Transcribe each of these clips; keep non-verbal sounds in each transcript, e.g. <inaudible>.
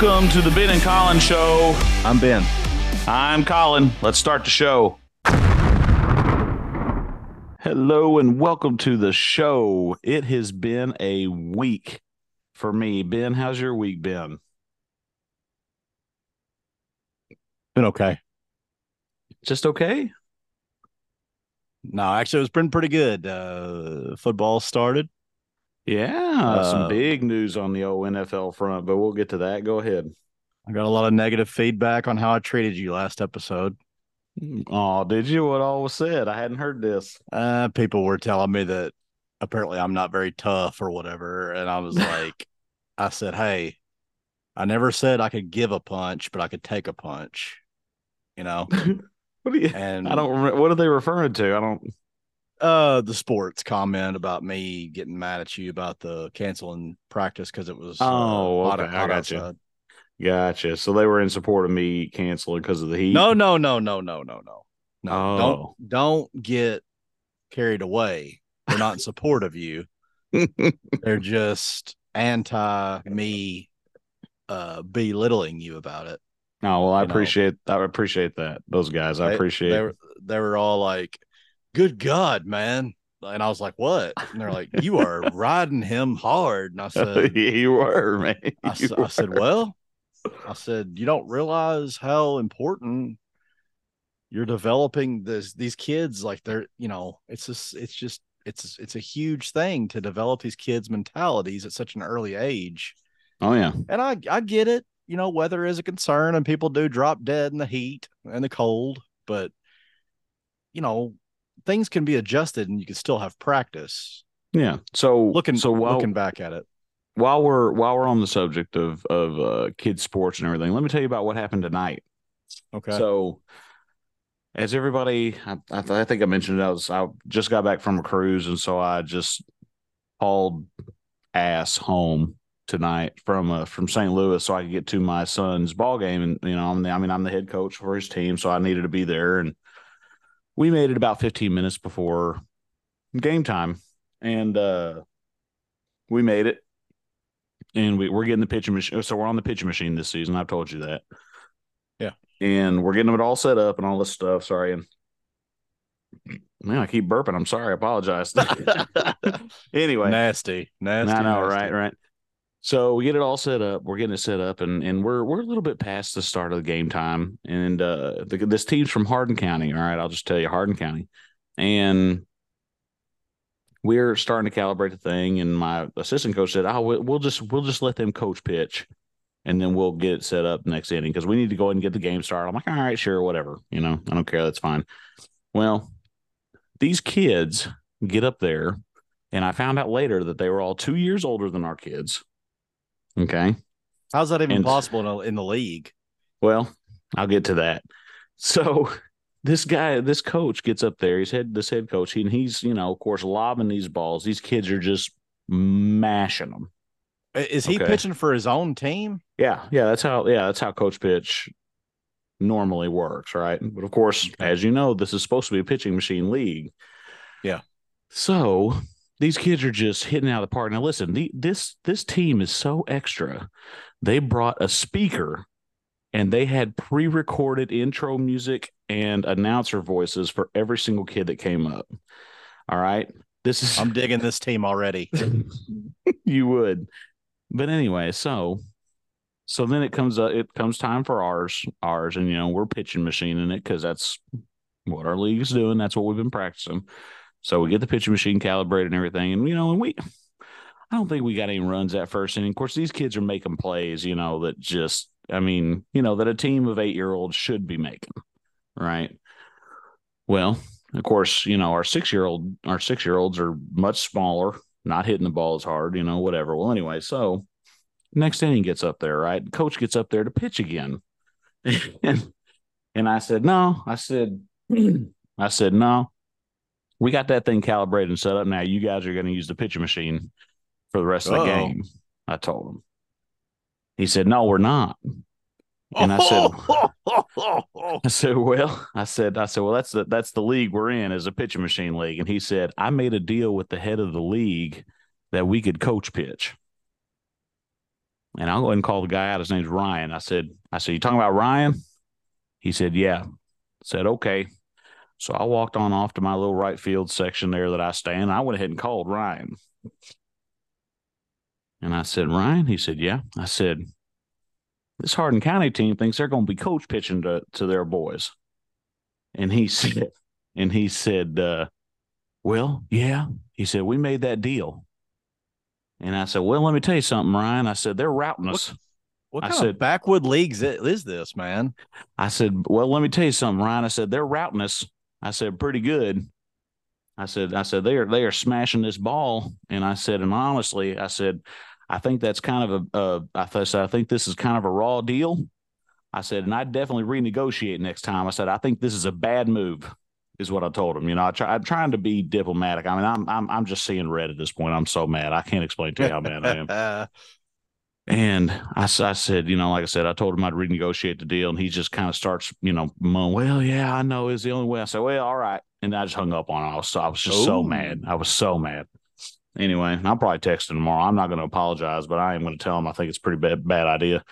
Welcome to the Ben and Collin Show. I'm Ben. I'm Collin. Let's start the show. Hello and welcome to the show. It has been a week for me. Ben, how's your week been? Been okay. Just okay? No, actually, it's been pretty good. Uh, football started. Yeah, some Uh, big news on the old NFL front, but we'll get to that. Go ahead. I got a lot of negative feedback on how I treated you last episode. Oh, did you? What all was said? I hadn't heard this. Uh, people were telling me that apparently I'm not very tough or whatever, and I was <laughs> like, I said, "Hey, I never said I could give a punch, but I could take a punch." You know, <laughs> What do you? and I don't. remember What are they referring to? I don't. Uh the sports comment about me getting mad at you about the canceling practice because it was uh, Oh, hot- okay, I hot got you. outside. Gotcha. So they were in support of me canceling because of the heat. No, no, no, no, no, no, no. No, Oh. don't don't get carried away. They're not in support of you. <laughs> They're just anti me uh belittling you about it. Oh well, I You know. appreciate. I appreciate that. Those guys, I They- appreciate. They were they were all like, Good God, man. And I was like, What? And they're like, You are <laughs> riding him hard. And I <laughs> said, you were man. I, <laughs> You s- I said. Well, I said, you don't realize how important you're developing this these kids like they're, you know, it's just it's just it's it's a huge thing to develop these kids' mentalities at such an early age. Oh yeah. And I I get it, you know, weather is a concern and people do drop dead in the heat and the cold, but you know, things can be adjusted and you can still have practice. Yeah. So Looking So while looking back at it. while we're while we're on the subject of of uh, kids sports and everything, let me tell you about what happened tonight. Okay. So, as everybody, I, I, th- I think I mentioned it. I was I just got back from a cruise, and so I just hauled ass home tonight from uh, from St. Louis so I could get to my son's ball game. And you know, I'm the, I mean, I'm the head coach for his team, so I needed to be there. And we made it about 15 minutes before game time, and uh, we made it. And we, we're getting the pitching machine. So we're on the pitching machine this season. I've told you that Yeah. and we're getting it all set up and all this stuff. Sorry, and man, I keep burping. I'm sorry. I apologize. <laughs> anyway, nasty. Nasty. I know, nasty. right, right. So we get it all set up. We're getting it set up, and and we're we're a little bit past the start of the game time. And uh, the, this team's from Hardin County. All right, I'll just tell you, Hardin County, and we're starting to calibrate the thing. And my assistant coach said, "Oh, we'll, just we'll just let them coach pitch." And then we'll get it set up next inning because we need to go ahead and get the game started. I'm like, all right, sure, whatever. You know, I don't care. That's fine. Well, these kids get up there, and I found out later that they were all two years older than our kids. Okay. How's that even And- possible in, a, in the league? Well, I'll get to that. So this guy, this coach gets up there. He's head this head coach, and he's, you know, of course, lobbing these balls. These kids are just mashing them. Is he Okay. pitching for his own team? Yeah, yeah, that's how yeah, that's how coach pitch normally works, right? But of course, as you know, this is supposed to be a pitching machine league. Yeah. So these kids are just hitting out of the park. Now listen, the, this this team is so extra. They brought a speaker and they had pre-recorded intro music and announcer voices for every single kid that came up. All right. This is I'm digging this team already. <laughs> <laughs> you would. But anyway, so so then it comes up it comes time for ours ours and you know we're pitching machining it because that's what our league's doing. That's what we've been practicing. So we get the pitching machine calibrated and everything, and you know, and we I don't think we got any runs that first inning. Of course, these kids are making plays, you know, that just I mean, you know, that a team of eight year olds should be making, right? Well, of course, you know, our six year old our six year olds are much smaller, not hitting the ball as hard, you know, whatever. Well, anyway, so next inning gets up there, right? Coach gets up there to pitch again. <laughs> and and I said, no, I said, <clears throat> I said, no. We got that thing calibrated and set up. Now you guys are going to use the pitching machine for the rest of the Uh-oh. game. I told him. He said, No, we're not. And I said, <laughs> I said, well, I said, I said, well, that's the that's the league we're in as a pitching machine league. And he said, I made a deal with the head of the league that we could coach pitch. And I'll go ahead and call the guy out. His name's Ryan. I said, I said, you talking about Ryan? He said, yeah. I said, okay. So I walked on off to my little right field section there that I stand. I went ahead and called Ryan. And I said, Ryan? He said, yeah. I said, this Hardin County team thinks they're going to be coach pitching to, to their boys. And he <laughs> said, and he said, uh, well, yeah. He said, we made that deal. And I said, well, let me tell you something, Ryan. I said, they're routing us. What I kind said- of backwood leagues is this, man? I said, well, let me tell you something, Ryan. I said, they're routing us. I said, pretty good. I said, I said, they are, they are smashing this ball. And I said, and honestly, I said, I think that's kind of a, uh, I said, I think this is kind of a raw deal. I said, and I'd definitely renegotiate next time. I said, I think this is a bad move, is what I told him. You know, I try, I'm trying to be diplomatic. I mean, I'm, I'm, I'm just seeing red at this point. I'm so mad. I can't explain to you how mad I am. <laughs> And I said, you know, like I said, I told him I'd renegotiate the deal, and he just kind of starts, you know, moan, well, yeah, I know is the only way. I said, well, all right, and I just hung up on him. I was, so, I was just so mad. I was so mad. Anyway, I'll probably text him tomorrow. I'm not going to apologize, but I am going to tell him I think it's a pretty bad, bad idea.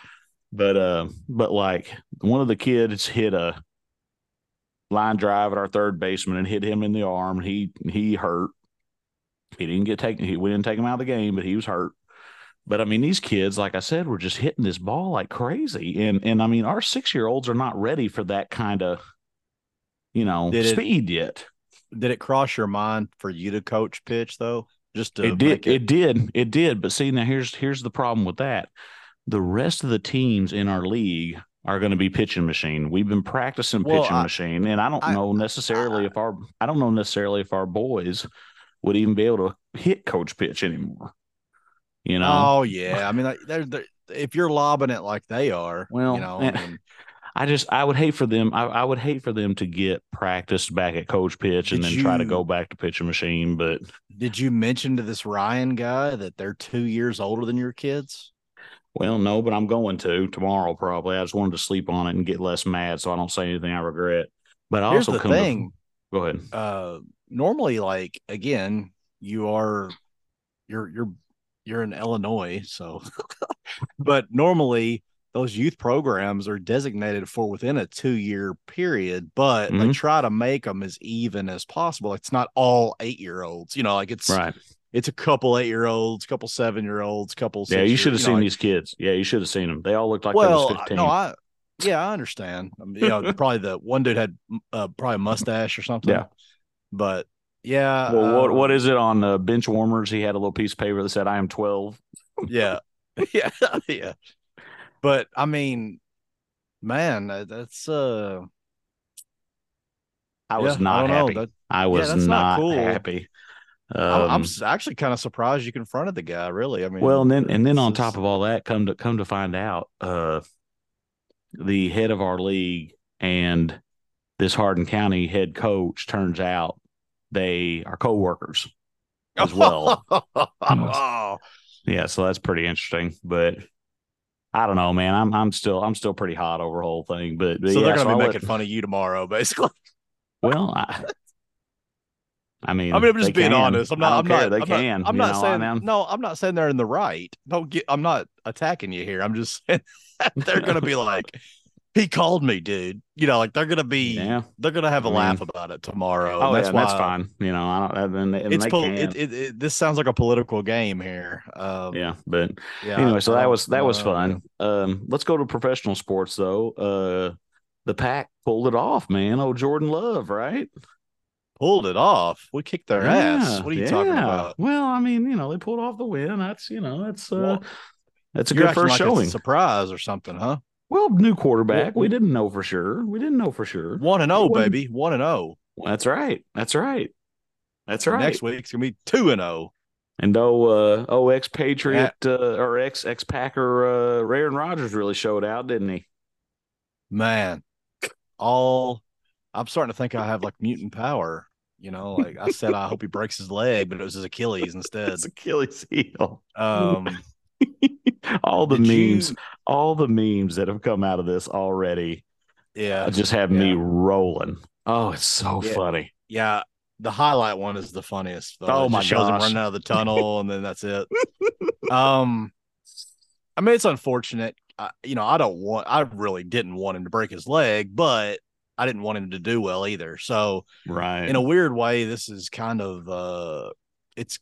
But, uh, but like one of the kids hit a line drive at our third baseman and hit him in the arm. He he hurt. He didn't get taken. He we didn't take him out of the game, but he was hurt. But I mean, these kids, like I said, were just hitting this ball like crazy. And and I mean, our six year olds are not ready for that kind of, you know, Did it- speed yet. did it cross your mind for you to coach pitch though? Just to It did, make it, did, it did. But see, now here's here's the problem with that. The rest of the teams in our league are going to be pitching machine. We've been practicing Well, pitching I- machine, and I don't I- know necessarily if our I don't know necessarily if our boys would even be able to hit coach pitch anymore. You know, Oh yeah, I mean, like, they're, they're, if you're lobbing it like they are, Well, you know, and- I mean, <laughs> I just I would hate for them. I, I would hate for them to get practiced back at coach pitch and then try to go back to pitching machine. But did you mention to this Ryan guy that they're two years older than your kids? well, no, but I'm going to tomorrow probably. I just wanted to sleep on it and get less mad, so I don't say anything I regret. But I Here's also the come to- thing. go ahead. uh normally like again you are you're you're you're in illinois so <laughs> but normally those youth programs are designated for within a two year period but they Mhm. try to make them as even as possible it's not all eight year olds you know like it's Right. it's a couple eight year olds couple seven year olds couple Yeah, you should have know, seen like- these kids. Yeah, you should have seen them. They all looked like well they was 15. no i yeah i understand I mean, you know <laughs> probably the one dude had uh, probably a mustache or something Yeah. but yeah well, what um, what is it on uh, bench warmers? He had a little piece of paper that said, "I am 12." yeah <laughs> <laughs> yeah yeah but i mean man that's uh I was yeah, not know. happy. That- I was that's not not, cool. happy. I'm, I'm Um, actually kind of surprised you confronted the guy really i mean well, and then and then on top of all that, come to come to find out, uh, the head of our league and this Hardin County head coach turns out they are coworkers as <laughs> well. oh, yeah, so that's pretty interesting. But I don't know, man. I'm I'm still I'm still pretty hot over the whole thing. But, but so yeah, they're gonna so be I'll making let- fun of you tomorrow basically Well, I, I mean, i mean i'm just being can. honest i'm not i'm care. not They I'm can. not, I'm not know, saying I mean, no i'm not saying they're in the right don't get i'm not attacking you here i'm just <laughs> saying they're gonna be like he called me dude you know like they're gonna be yeah. they're gonna have a I laugh about it tomorrow Oh, that's, yeah, that's fine. You know, I don't. It's they can. it, it, it, this sounds like a political game here um yeah, but yeah anyway, so that was that was don't fun. Um, let's go to professional sports though. Uh, the pack pulled it off, man. Oh, Jordan Love, right? pulled it off we kicked their ass what are you talking about Well, I mean, you know, they pulled off the win. That's you know, that's uh, Well, that's a good first like it's showing. surprise or something huh Well, new quarterback. Well, we didn't know for sure. We didn't know for sure. one and It oh baby one and oh That's right. That's right. That's right. next week's gonna be two and oh And oh, uh, oh, ex Patriot uh, or ex ex Packer, uh, Aaron Rodgers really showed out, didn't he? man all i'm starting to think i have like mutant power you know like i said i hope he breaks his leg but it was his achilles <laughs> instead It's Achilles heel. um <laughs> all the did memes, you- all the memes that have come out of this already yeah just have me rolling. Oh, it's so Yeah. funny. yeah the highlight one is the funniest though. Oh It my just shows him running out of the tunnel <laughs> and then that's it um I mean, it's unfortunate. I, you know, I don't want. I really didn't want him to break his leg, but I didn't want him to do well either. So, right. in a weird way, this is kind of uh, it's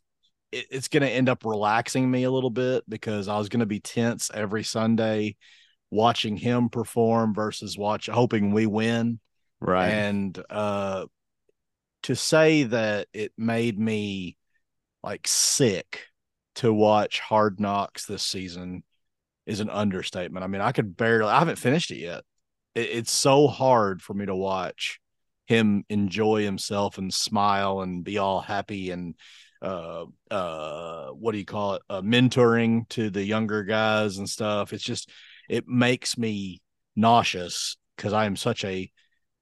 it, it's going to end up relaxing me a little bit because I was going to be tense every Sunday watching him perform versus watch hoping we win. Right. And uh, to say that it made me like sick to watch Hard Knocks this season is an understatement. I mean, I could barely, I haven't finished it yet. It, it's so hard for me to watch him enjoy himself and smile and be all happy and uh uh what do you call it? Uh, mentoring to the younger guys and stuff. It's just it makes me nauseous because i am such a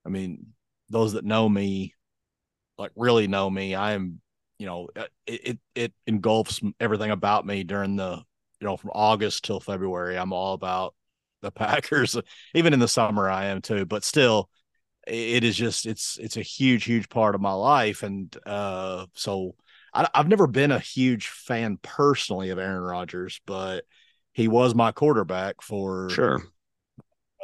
i mean those that know me like really know me i am you know uh, it, it it engulfs everything about me during the you know from august till february. I'm all about the <laughs> packers. Even in the summer i am too but still it is just it's it's a huge huge part of my life. And uh so I, have never been a huge fan personally of Aaron Rodgers, but he was my quarterback for sure.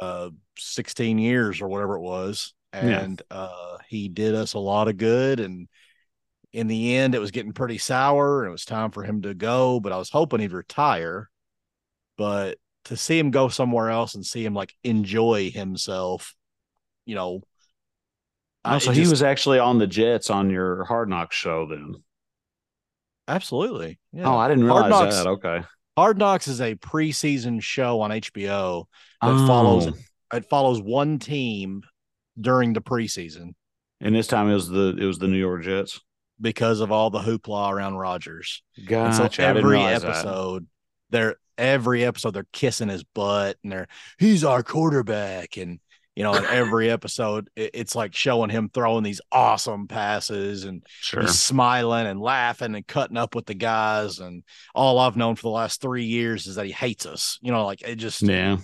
uh 16 years or whatever it was. And yeah. uh he did us a lot of good. And in the end it was getting pretty sour and it was time for him to go but i was hoping he'd retire. But to see him go somewhere else and see him like enjoy himself you know oh, so he was actually on the jets on your hard knocks show then absolutely yeah. oh i didn't realize knocks, that okay hard knocks is a preseason show on hbo that oh. follows it follows one team during the preseason. And this time it was the it was the New York Jets because of all the hoopla around Rodgers. Gotcha. So every episode, that. they're every episode they're kissing his butt and they're he's our quarterback and you know in every episode it, it's like showing him throwing these awesome passes and sure. he's smiling and laughing and cutting up with the guys and all I've known for the last three years is that he hates us. You know, like it just yeah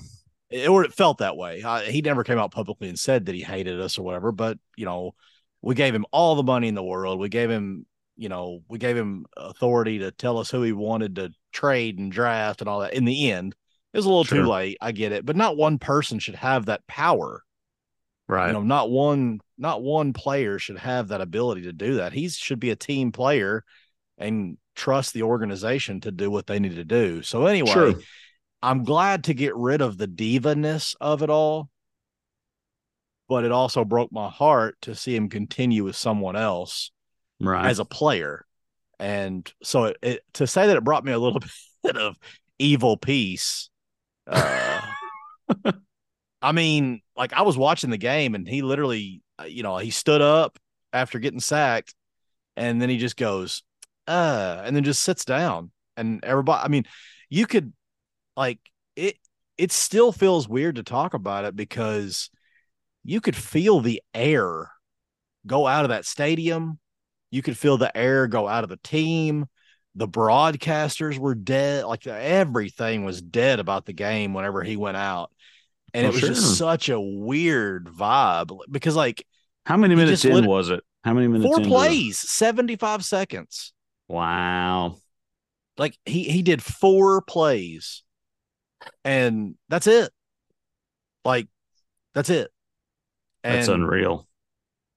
it, or it felt that way. Uh, he never came out publicly and said that he hated us or whatever, but you know, we gave him all the money in the world. We gave him, you know, we gave him authority to tell us who he wanted to trade and draft and all that. In the end, it was a little sure. too late. I get it, but not one person should have that power. Right. You know, not one, not one player should have that ability to do that. He should be a team player and trust the organization to do what they need to do. So anyway, sure. I'm glad to get rid of the diva-ness of it all, but it also broke my heart to see him continue with someone else right. as a player. And so it, it, to say that it brought me a little <laughs> bit of evil peace. Uh, <laughs> I mean, like I was watching the game and he literally, uh, you know, he stood up after getting sacked and then he just goes, uh, and then just sits down. And everybody, I mean, you could like it it still feels weird to talk about it because you could feel the air go out of that stadium. You could feel the air go out of the team. The broadcasters were dead. Like everything was dead about the game whenever he went out. And oh, it was sure. just such a weird vibe because, like, how many minutes in lit- was it? How many minutes? Four plays, 75 seconds. Wow. Like he he did four plays and that's it. Like that's it. And, that's unreal.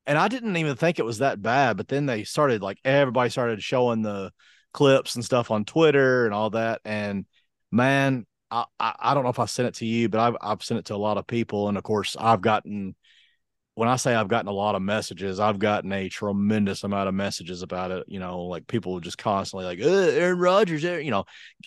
And I didn't even think it was that bad, but then they started like everybody started showing the clips and stuff on Twitter and all that. And man, I, I, I don't know if I sent it to you, but I've I've sent it to a lot of people, and of course I've gotten when I say I've gotten a lot of messages, I've gotten a tremendous amount of messages about it. You know, like people just constantly like, Aaron Rodgers, you know,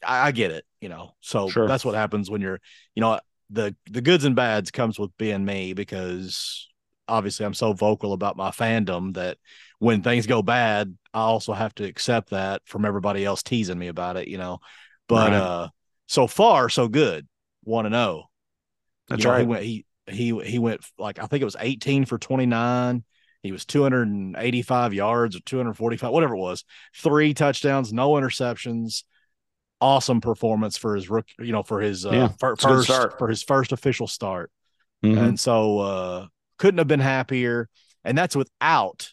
I, I, get it, you know. So sure. that's what happens when you're, you know, the the goods and bads comes with being me because obviously I'm so vocal about my fandom that when things go bad, I also have to accept that from everybody else teasing me about it, you know. But right. uh so far, so good. Want to know. That's you know, right. He went, he he he went like I think it was 18 for 29. He was 285 yards or 245, whatever it was. Three touchdowns, no interceptions. Awesome performance for his rookie, you know, for his uh, yeah, first for his first official start. Mm-hmm. And so uh couldn't have been happier. And that's without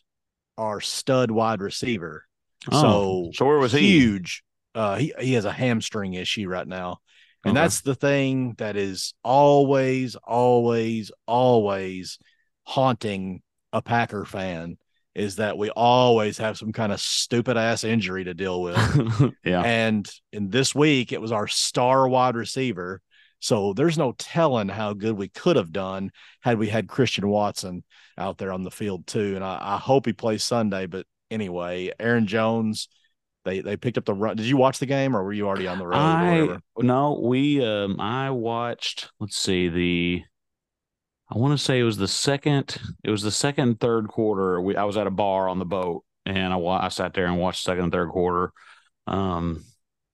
our stud wide receiver. Oh, so so where was he? Huge. Uh he he has a hamstring issue right now And Okay. that's the thing that is always, always, always haunting a Packer fan is that we always have some kind of stupid ass injury to deal with. <laughs> yeah. And in this week, it was our star wide receiver. So there's no telling how good we could have done had we had Christian Watson out there on the field too. And I, I hope he plays Sunday. But anyway, Aaron Jones, they they picked up the run. Did you watch the game or were you already on the road? I whatever? no, we um I watched let's see the I want to say it was the second it was the second third quarter. We I was at a bar on the boat and I I sat there and watched second and third quarter. Um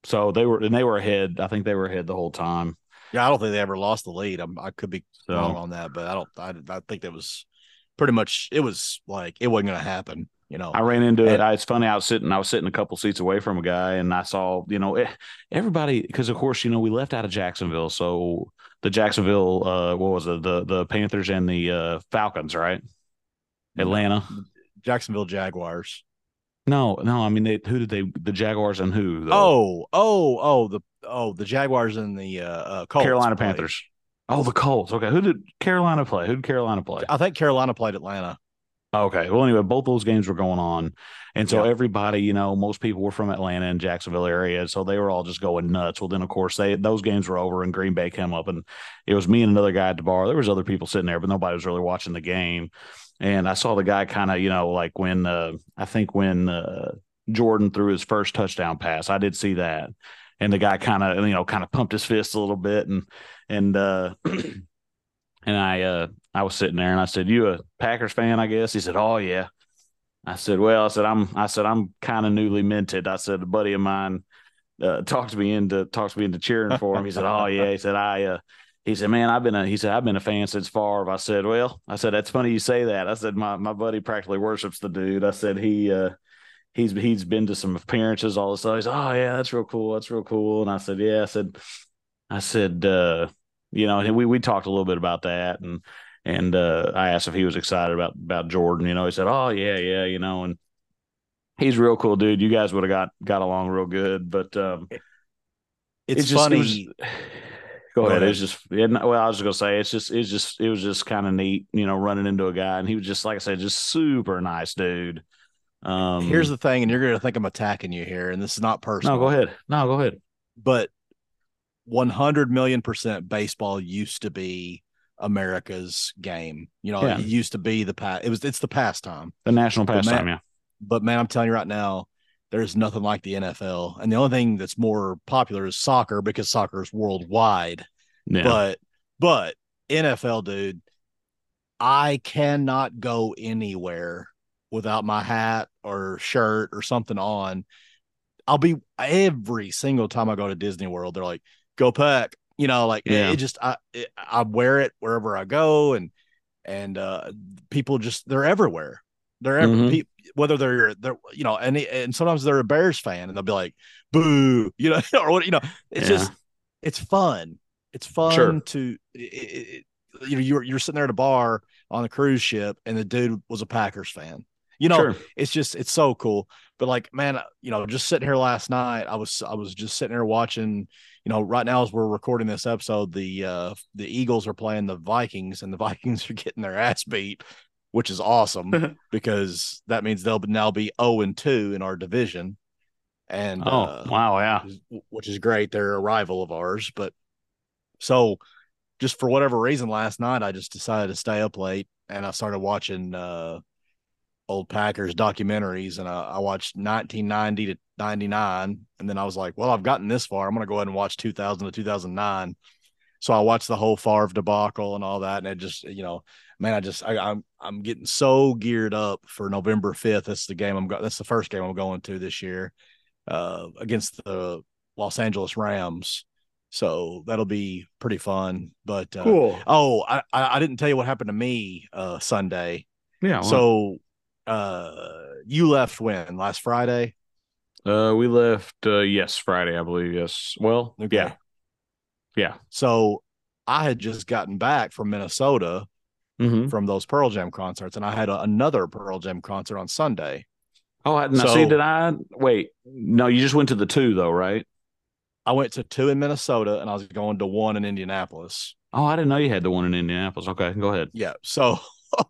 so they were and they were ahead. I think they were ahead the whole time. Yeah, I don't think they ever lost the lead. I'm, I could be So wrong on that, but I don't. I, I think that was pretty much. It was like it wasn't going to happen. You know, I ran into it. I, it's funny. I was sitting. I was sitting a couple seats away from a guy, and I saw, you know, eh, everybody. Because of course, you know, we left out of Jacksonville, so the Jacksonville, uh, what was it? The the Panthers and the uh, Falcons, right? Atlanta. Jacksonville Jaguars. No, no. I mean, they who did they? The Jaguars and who? though? Oh, oh, oh, the oh the Jaguars and the uh, uh Colts Carolina played. Panthers. Oh, the Colts. Okay, who did Carolina play? Who did Carolina play? I think Carolina played Atlanta. Okay. Well, anyway, both those games were going on. And so Yeah. everybody, you know, most people were from Atlanta and Jacksonville area. So they were all just going nuts. Well, then of course they those games were over and Green Bay came up and it was me and another guy at the bar. There was other people sitting there, but nobody was really watching the game. And I saw the guy kind of, you know, like when uh I think when uh Jordan threw his first touchdown pass, I did see that. And the guy kind of, you know, kind of pumped his fist a little bit and and uh <clears throat> and I uh I was sitting there and I said, "You a Packers fan, I guess?" He said, "Oh yeah." I said, "Well, I said I'm I said I'm kind of newly minted." I said, "A buddy of mine uh, talked me into talks me into cheering for him." He said, "Oh yeah." He said, "I." Uh, he said, "Man, I've been a." He said, "I've been a fan since Favre." I said, "Well," I said, "That's funny you say that." I said, "My my buddy practically worships the dude." I said, "He." uh He's he's been to some appearances, all this stuff. He said, "Oh yeah, that's real cool. That's real cool." And I said, "Yeah." I said, "I said, uh, you know," and we we talked a little bit about that, and and uh, I asked if he was excited about about Jordan. You know, he said, "Oh yeah, yeah," you know, and he's real cool dude. You guys would have got got along real good, but um, It's, just- it funny. was- go, Go ahead. ahead. It's just it, well, I was just gonna say it's just it's just it was just kind of neat, you know, running into a guy, and he was just like I said, just super nice dude. Um, Here's the thing, and you're going to think I'm attacking you here, and this is not personal. no, go ahead. No, go ahead. but 100 million percent baseball used to be America's game. You know, Yeah. it used to be the past. It was it's the pastime. The national pastime, Matt- yeah. But man, I'm telling you right now, there's nothing like the NFL. And the only thing that's more popular is soccer because soccer is worldwide. Yeah. But but NFL, dude, I cannot go anywhere without my hat or shirt or something on. I'll be every single time I go to Disney World, they're like, "Go pack," you know, like Yeah. it just I it, I wear it wherever I go, and and uh people just they're everywhere. They're ever Mhm. pe- whether they're they're you know, and and sometimes they're a Bears fan, and they'll be like, "Boo," <laughs> you know, or what you know. It's Yeah. just it's fun. It's fun Sure. to it, it, you know you're you're sitting there at a bar on a cruise ship, and the dude was a Packers fan. You know, sure. it's just it's so cool. But like, man, you know, just sitting here last night, I was I was just sitting there watching. You know, right now as we're recording this episode, the uh the Eagles are playing the Vikings, and the <laughs> Vikings are getting their ass beat, which is awesome <laughs> because that means they'll now be zero and two in our division. And Oh, uh, wow, yeah. which is- great. They're a rival of ours, but so just for whatever reason, last night I just decided to stay up late and I started watching uh old Packers documentaries and I, I watched 1990 to 99 and then I was like, well, I've gotten this far. I'm going to go ahead and watch 2000 to 2009. So I watched the whole Favre debacle and all that, and it just, you know, man, I just, I, I'm, I'm getting so geared up for November 5th. That's the game I'm going. That's the first game I'm going to this year, uh, against the Los Angeles Rams. So that'll be pretty fun. But uh, Cool. oh, I, I I didn't tell you what happened to me uh Sunday. Yeah. well, So uh you left when last Friday? uh, we left, uh, yes, Friday, I believe. Yes. Well, Okay. yeah. Yeah. So I had just gotten back from Minnesota Mm-hmm. from those Pearl Jam concerts, and I had a, another Pearl Jam concert on Sunday. Oh, I, So- see, did I wait? No, you just went to the two though, right? I went to two in Minnesota and I was going to one in Indianapolis. Oh, I didn't know you had the one in Indianapolis. Okay, go ahead. Yeah. So, <laughs>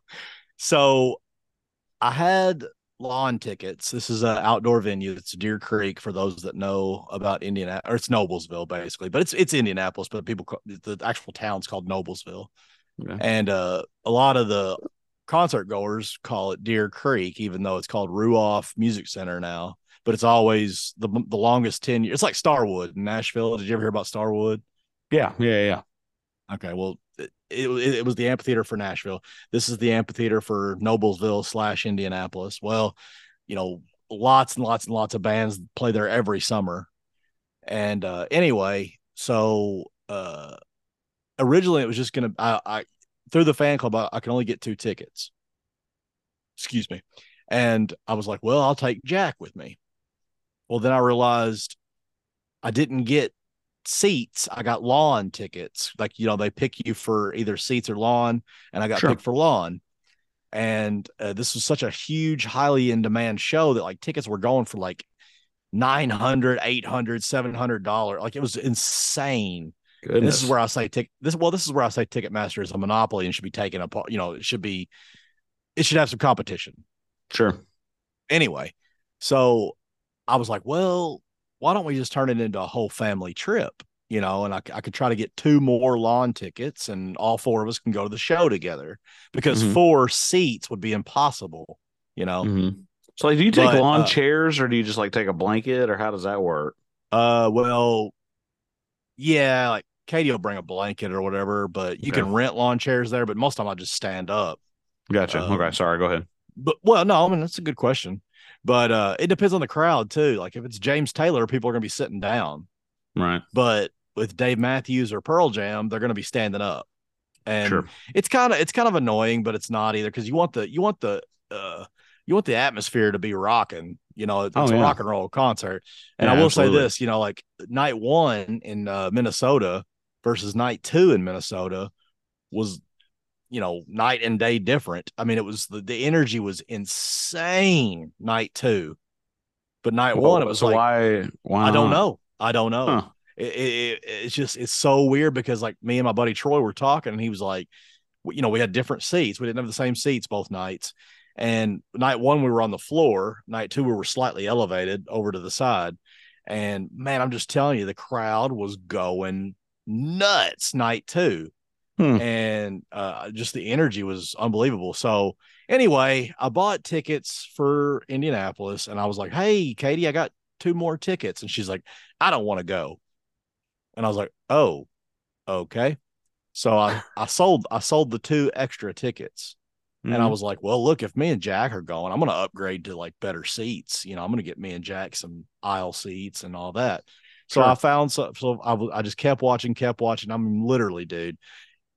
so I had lawn tickets. This is an outdoor venue. It's Deer Creek for those that know about Indiana, or it's Noblesville basically, but it's it's Indianapolis, but people the actual town's called Noblesville, okay. and uh, a lot of the concert goers call it Deer Creek, even though it's called Ruoff Music Center now. But it's always the the longest ten years. It's like Starwood in Nashville. Did you ever hear about Starwood? Yeah, yeah, yeah. Okay, well, it, it, it, was the amphitheater for Nashville. This is the amphitheater for Noblesville slash Indianapolis. Well, you know, lots and lots and lots of bands play there every summer. And uh, anyway, so uh, originally it was just gonna I, I through the fan club I, I can only get two tickets. Excuse me. And I was like, well, I'll take Jack with me. Well, then I realized I didn't get seats, I got lawn tickets. Like, you know, they pick you for either seats or lawn, and I got sure. picked for lawn. And uh, this was such a huge, highly in demand show that like tickets were going for like 900, 800, 700 dollars. Like it was insane. This is where I say tick this. Well, this is where I say Ticketmaster is a monopoly and should be taken apart. You know, it should be, it should have some competition. Sure. Anyway, so I was like, well, why don't we just turn it into a whole family trip? You know, and I, I could try to get two more lawn tickets and all four of us can go to the show together because mm-hmm. four seats would be impossible, you know? Mm-hmm. So, like, do you take but, lawn uh, chairs or do you just like take a blanket or how does that work? Uh, well, yeah, like Katie will bring a blanket or whatever, but you okay. can rent lawn chairs there. But most of the time, I just stand up. Gotcha. Um, okay, sorry. Go ahead. But well, no, I mean that's a good question. But uh, it depends on the crowd too. Like if it's James Taylor, people are going to be sitting down. Right. But with Dave Matthews or Pearl Jam, they're going to be standing up. And sure. it's kind of it's kind of annoying, but it's not either because you want the you want the uh you want the atmosphere to be rocking. You know, it's oh, a rock and roll concert. And yeah, I will absolutely. say this, you know, like night one in uh, Minnesota versus night two in Minnesota was you know, night and day different. I mean, it was the, the energy was insane night two, but night well, one, it was so like, why, why? I don't know. I don't know. Huh. It, it, it's just, it's so weird because like me and my buddy Troy were talking and he was like, you know, we had different seats. We didn't have the same seats both nights. And night one, we were on the floor. Night two, we were slightly elevated over to the side. And man, I'm just telling you, the crowd was going nuts night two Hmm. And uh, just the energy was unbelievable. So, anyway, I bought tickets for Indianapolis and I was like, Hey, Katie, I got two more tickets. And she's like, I don't want to go. And I was like, Oh, okay. So I, I sold I sold the two extra tickets. Mm-hmm. And I mm-hmm. was like, well, look, if me and Jack are going, I'm going to upgrade to like better seats. You know, I'm going to get me and Jack some aisle seats and all that. So sure. I found so, so I, I just kept watching, kept watching. I'm literally, dude,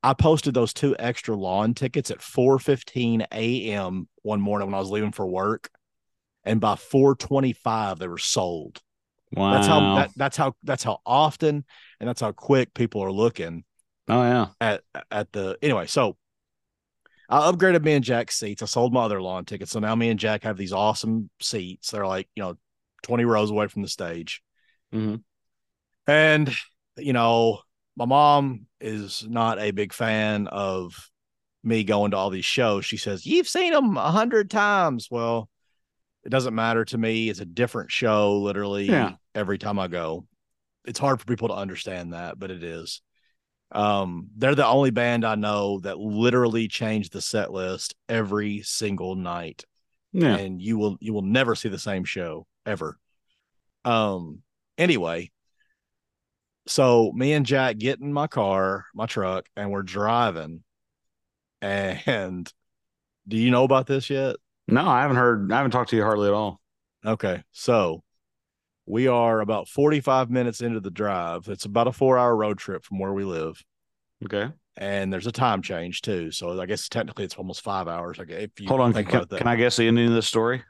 I posted those two extra lawn tickets at 4:15 a.m. one morning when I was leaving for work, and by 4:25 they were sold. Wow, that's how that, that's how that's how often and that's how quick people are looking. Oh yeah, at at the anyway. So I upgraded me and Jack's seats. I sold my other lawn tickets, so now me and Jack have these awesome seats. They're like you know 20 rows away from the stage, mm-hmm. And you know my mom is not a big fan of me going to all these shows. She says, You've seen them a hundred times. Well, it doesn't matter to me. It's a different show, literally, yeah. every time I go. It's hard for people to understand that, but it is. Um, they're the only band I know that literally changed the set list every single night. Yeah. And you will you will never see the same show ever. Um anyway, so me and Jack get in my car, my truck, and we're driving. And do you know about this yet? No, I haven't heard. I haven't talked to you hardly at all. Okay, so we are about forty-five minutes into the drive. It's about a four-hour road trip from where we live. Okay, and there's a time change too. So I guess technically it's almost five hours. Like if you hold on, can, can I guess the ending of this story?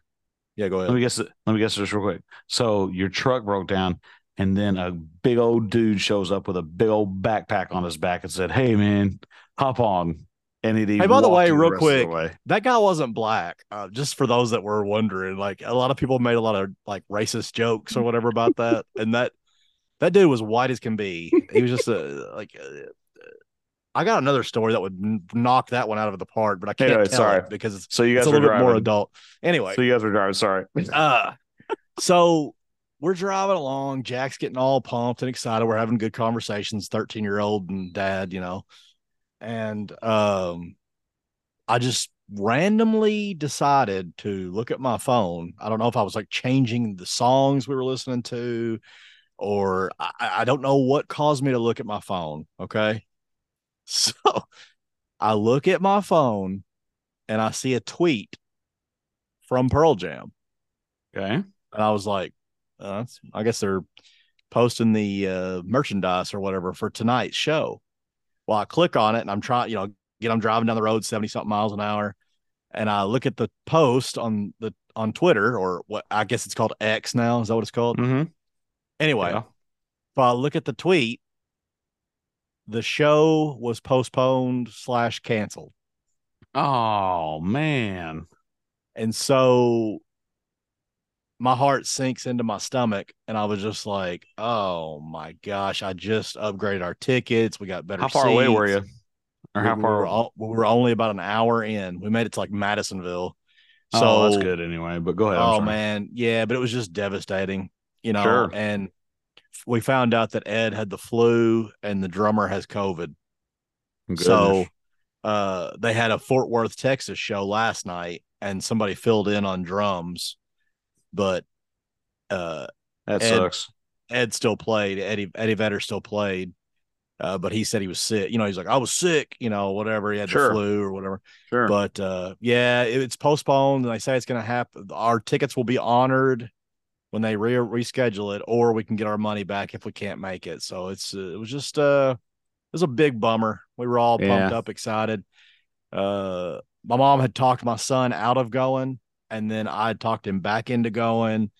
Yeah, go ahead. Let me guess. Let me guess this real quick. So your truck broke down and then a big old dude shows up with a big old backpack on his back and said, "Hey, man, hop on." And he hey, by the way, real the quick, that guy wasn't black. Uh, just for those that were wondering, like a lot of people made a lot of like racist jokes or whatever about that, <laughs> and that That dude was white as can be. He was just a like. Uh, I got another story that would knock that one out of the park, but I can't Anyway, tell sorry. it because it's, So you guys it's a little bit more adult. Anyway, So you guys are driving. Sorry. uh, so we're driving along. Jack's getting all pumped and excited. We're having good conversations. Thirteen year old and dad, you know, and um, I just randomly decided to look at my phone. I don't know if I was like changing the songs we were listening to, or I, I don't know what caused me to look at my phone. Okay, <laughs> so I look at my phone and I see a tweet from Pearl Jam. Okay. And I was like, uh, I guess they're posting the uh, merchandise or whatever for tonight's show. Well, I click on it and I'm trying, you know, get I'm driving down the road 70 something miles an hour. And I look at the post on the on Twitter or what I guess it's called X now. Is that what it's called? Mm-hmm. Anyway, Yeah. if I look at the tweet, the show was postponed slash canceled. Oh man. And so my heart sinks into my stomach, and I was just like, "Oh my gosh! I just upgraded our tickets. We got better." How far away were you? Or We- how we far? were, all, we were only about an hour in. We made it to like Madisonville. So oh, that's good anyway. But go ahead. Oh man, yeah, but it was just devastating, you know. Sure. And we found out that Ed had the flu and the drummer has COVID. Goodness. So uh they had a Fort Worth, Texas show last night and somebody filled in on drums, but uh that Ed- sucks. Ed still played, Eddie Eddie Vedder still played. Uh, but he said he was sick. You know, he's like, I was sick, you know, whatever. He had Sure. the flu or whatever. Sure. But uh yeah, it- it's postponed and they say it's gonna happen. Our tickets will be honored when they re- reschedule it, or we can get our money back if we can't make it. So it's uh, it was just uh it was a big bummer. We were all pumped Yeah. up, excited. Uh my mom had talked my son out of going, and then I talked him back into going.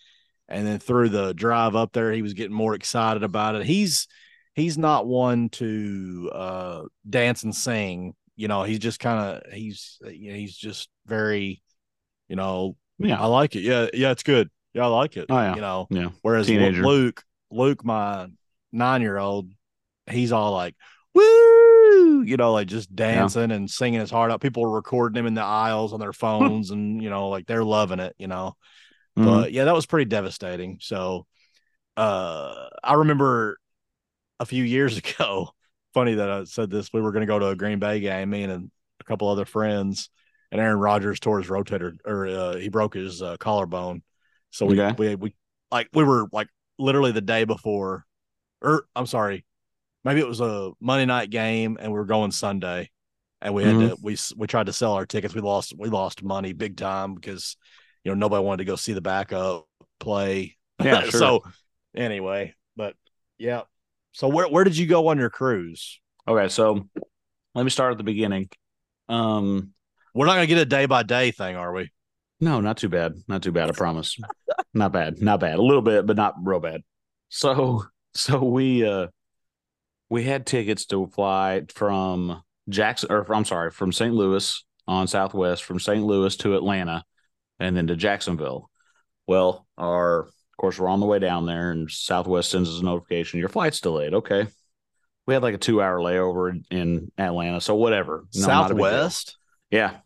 And then through the drive up there, he was getting more excited about it. He's he's not one to uh dance and sing. You know, he's just kind of he's you know, he's just very, you know, yeah. I like it. Yeah, yeah, it's good. Yeah, I like it. Oh, yeah. You know, Yeah. whereas Teenager. Luke, Luke, my nine year old, he's all like, woo, you know, like just dancing and singing his heart out. People are recording him in the aisles on their <laughs> phones and, you know, like they're loving it, you know. Mhm. But yeah, that was pretty devastating. So uh I remember a few years <laughs> ago, funny that I said this, we were gonna go to a Green Bay game, me and a couple other friends, and Aaron Rodgers tore his rotator or uh, he broke his uh, collarbone. So we, Okay. we we like we were like literally the day before, or I'm sorry, maybe it was a Monday night game, and we were going Sunday, and we had to we we tried to sell our tickets. We lost we lost money big time because you know nobody wanted to go see the backup play. Yeah, <laughs> sure. so anyway, but yeah. So where where did you go on your cruise? Okay, so let me start at the beginning. Um, We're not gonna get a day by day thing, are we? no, not too bad. Not too bad, I promise. not bad. Not bad. A little bit, but not real bad. So <laughs> so we uh we had tickets to fly from Jackson or I'm sorry, from St. Louis on Southwest, from St. Louis to Atlanta and then to Jacksonville. Well, our of course we're on the way down there and Southwest sends us a notification, your flight's delayed. Okay. We had like a two hour layover in- Atlanta. So whatever. No, not a big deal. Southwest. Yeah.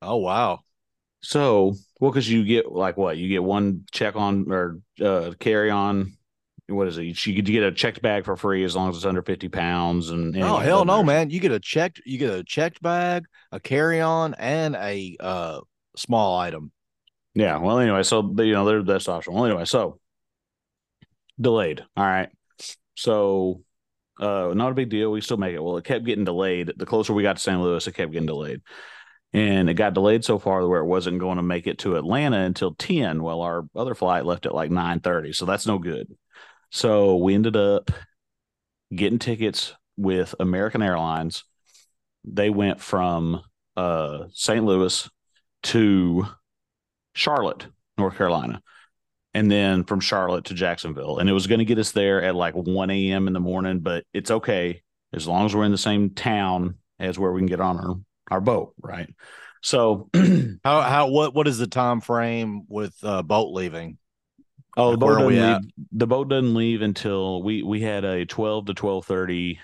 Oh wow. So, well, because you get like what you get one check on or uh, carry on. What is it? You, get a checked bag for free as long as it's under fifty pounds. And Oh hell no, man! You get a checked, you get a checked bag, a carry on, and a uh small item. Yeah. Well, anyway, so you know they're that's optional. Well, anyway, so delayed. All right. So, uh, not a big deal. We still make it. Well, it kept getting delayed. The closer we got to St. Louis, it kept getting delayed. And it got delayed so far where it wasn't going to make it to Atlanta until 10. Well, our other flight left at like 9:30. So that's no good. So we ended up getting tickets with American Airlines. They went from uh, St. Louis to Charlotte, North Carolina, and then from Charlotte to Jacksonville. And it was going to get us there at like 1 a.m. in the morning, but it's okay as long as we're in the same town as where we can get on our, our boat, right? So <clears throat> How how what what is the time frame with uh boat leaving? Oh, the boat doesn't leave. The boat doesn't leave until we we had a twelve to twelve thirty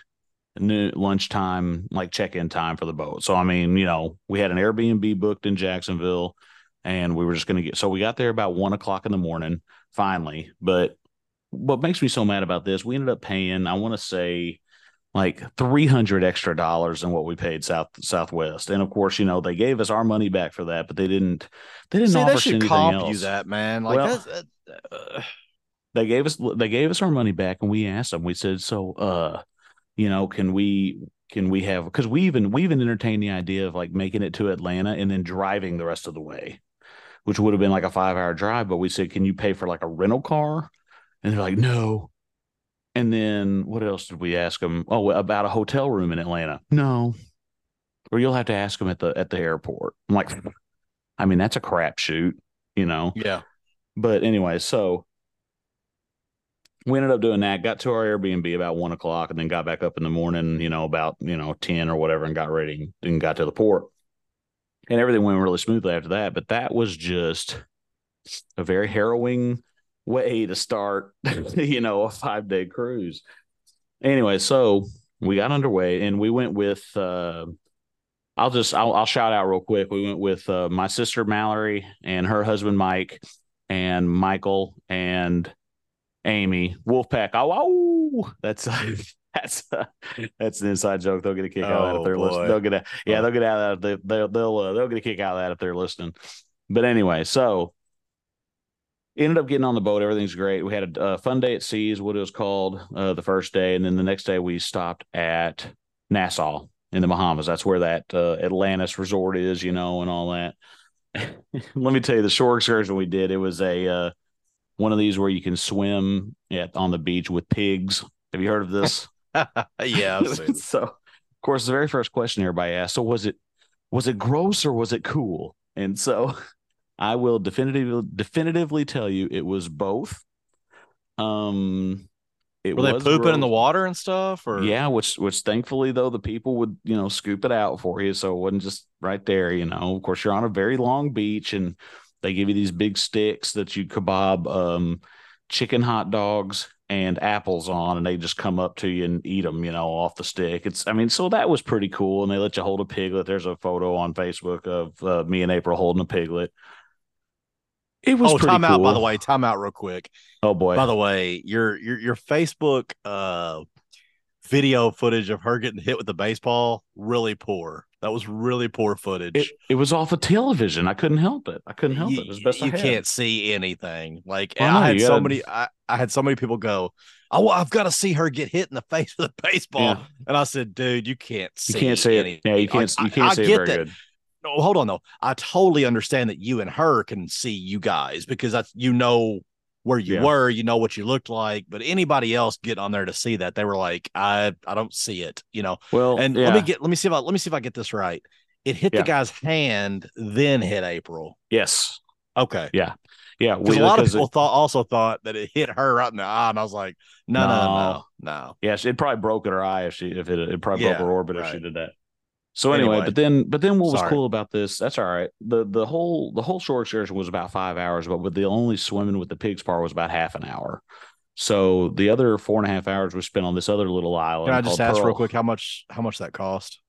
new lunchtime like check in time for the boat. So I mean, you know, we had an Airbnb booked in Jacksonville, and we were just going to get. So we got there about one o'clock in the morning finally. But what makes me so mad about this, we ended up paying. I want to say like 300 extra dollars than what we paid south southwest. And of course you know they gave us our money back for that but they didn't they didn't See, offer they should anything comp else. you that, man. Like Well- that, uh, <sighs> they gave us they gave us our money back and we asked them we said so uh you know can we can we have because we even we even entertained the idea of like making it to atlanta and then driving the rest of the way which would have been like a five hour drive but we said can you pay for like a rental car? And they're like no and then what else did we ask them oh about a hotel room in atlanta no or you'll have to ask them at the at the airport i'm like i mean that's a crapshoot you know yeah. but anyway, so we ended up doing that. Got to our Airbnb about one o'clock, and then got back up in the morning, you know, about you know ten or whatever, and got ready and got to the port. And everything went really smoothly after that. But that was just a very harrowing way to start, <laughs> you know, a five day cruise. Anyway, so we got underway, and we went with. uh I'll just I'll, I'll shout out real quick. We went with uh, my sister Mallory and her husband Mike and Michael and Amy Wolfpack. Oh, oh that's <laughs> that's that's an inside joke. They'll get a kick out of that Oh, if they're boy. listening. They'll get a yeah, they'll get out of that. They, they'll they'll uh, they'll get a kick out of that if they're listening. But anyway, so ended up getting on the boat. Everything's great. We had a, a fun day at sea, is what it was called uh, the first day, and then the next day we stopped at Nassau in the Bahamas. That's where that uh, Atlantis resort is, you know, and all that. <laughs> Let me tell you, the shore excursion we did, it was a uh, one of these where you can swim at on the beach with pigs. Have you heard of this? <laughs> yeah. <laughs> So, of course, the very first question everybody asked, so was it was it gross or was it cool? And so, I will definitively definitively tell you it was both. Um, it Were they pooping in the water and stuff? Or Yeah, which which thankfully though the people would you know scoop it out for you, so it wasn't just right there. You know, of course you're on a very long beach, and they give you these big sticks that you kebab um, chicken hot dogs and apples on, and they just come up to you and eat them. You know, off the stick. It's I mean, so that was pretty cool, and they let you hold a piglet. There's a photo on Facebook of uh, me and April holding a piglet. It was oh, pretty time out. By the way, time out real quick. Oh boy. By the way, your your your Facebook uh video footage of her getting hit with the baseball really poor. That was really poor footage. it, it was off of television. I couldn't help it. I couldn't help you, it. It was best I you had. can't see anything. Like I had so gotta- many. I, I had so many people go, "Oh, I've got to see her get hit in the <laughs> face with a baseball," Yeah. and I said, "Dude, you can't You see. can't say it. anything. Yeah, you can't. Like, you can't I, I say it very that. good. No, hold on though. I totally understand that you and her can see you guys because that's you know where you Yeah. were, you know what you looked like. But anybody else get on there to see that, they were like, I I don't see it, you know. Well, And yeah, let me get let me see if I let me see if I get this right. It hit Yeah. the guy's hand, then hit April. yes, Okay. yeah. Because a lot of people it- thought also thought that it hit her right in the eye, and I was like, no, no, no, No. no. Yes, it probably broke her eye if she if it it probably Yeah, broke her orbit if she did that. So anyway, Anyway. but then but then what was Sorry. cool about this? That's all right. The the whole the whole shore excursion was about five hours, but with the only swimming with the pigs part was about half an hour. So the other four and a half hours was spent on this other little island. Can I just ask real quick how much how much that cost?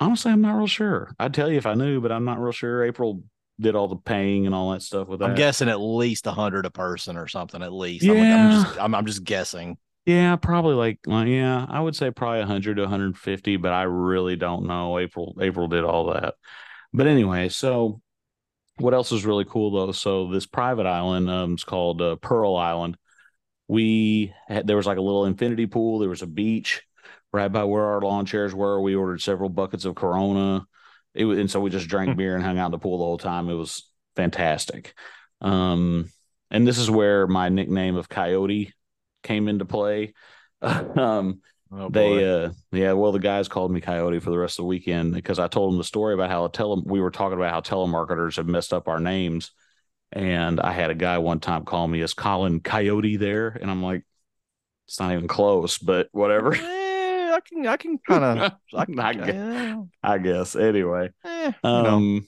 Honestly, I'm not real sure. I'd tell you if I knew, but I'm not real sure. April did all the paying and all that stuff with that. I'm guessing at least a hundred a person or something. At least, I'm, I'm Yeah. just I'm, I'm just guessing. Yeah, probably like well, yeah, I would say probably 100 to 150, but I really don't know. April April did all that. But anyway, so what else is really cool though? So this private island um is called uh, Pearl Island. We had there was like a little infinity pool, there was a beach right by where our lawn chairs were. We ordered several buckets of Corona. It was, and so we just drank beer and hung out in the pool the whole time. It was fantastic. Um and this is where my nickname of Coyote came into play. <laughs> um, Oh, they, uh, yeah, well, the guys called me Coyote for the rest of the weekend because I told them the story about how a tele, we were talking about how telemarketers have messed up our names. And I had a guy one time call me as Colin Coyote there. And I'm like, it's not even close, but whatever. Eh, I can I can kind of <laughs> I, I, I guess. Anyway, eh, you know.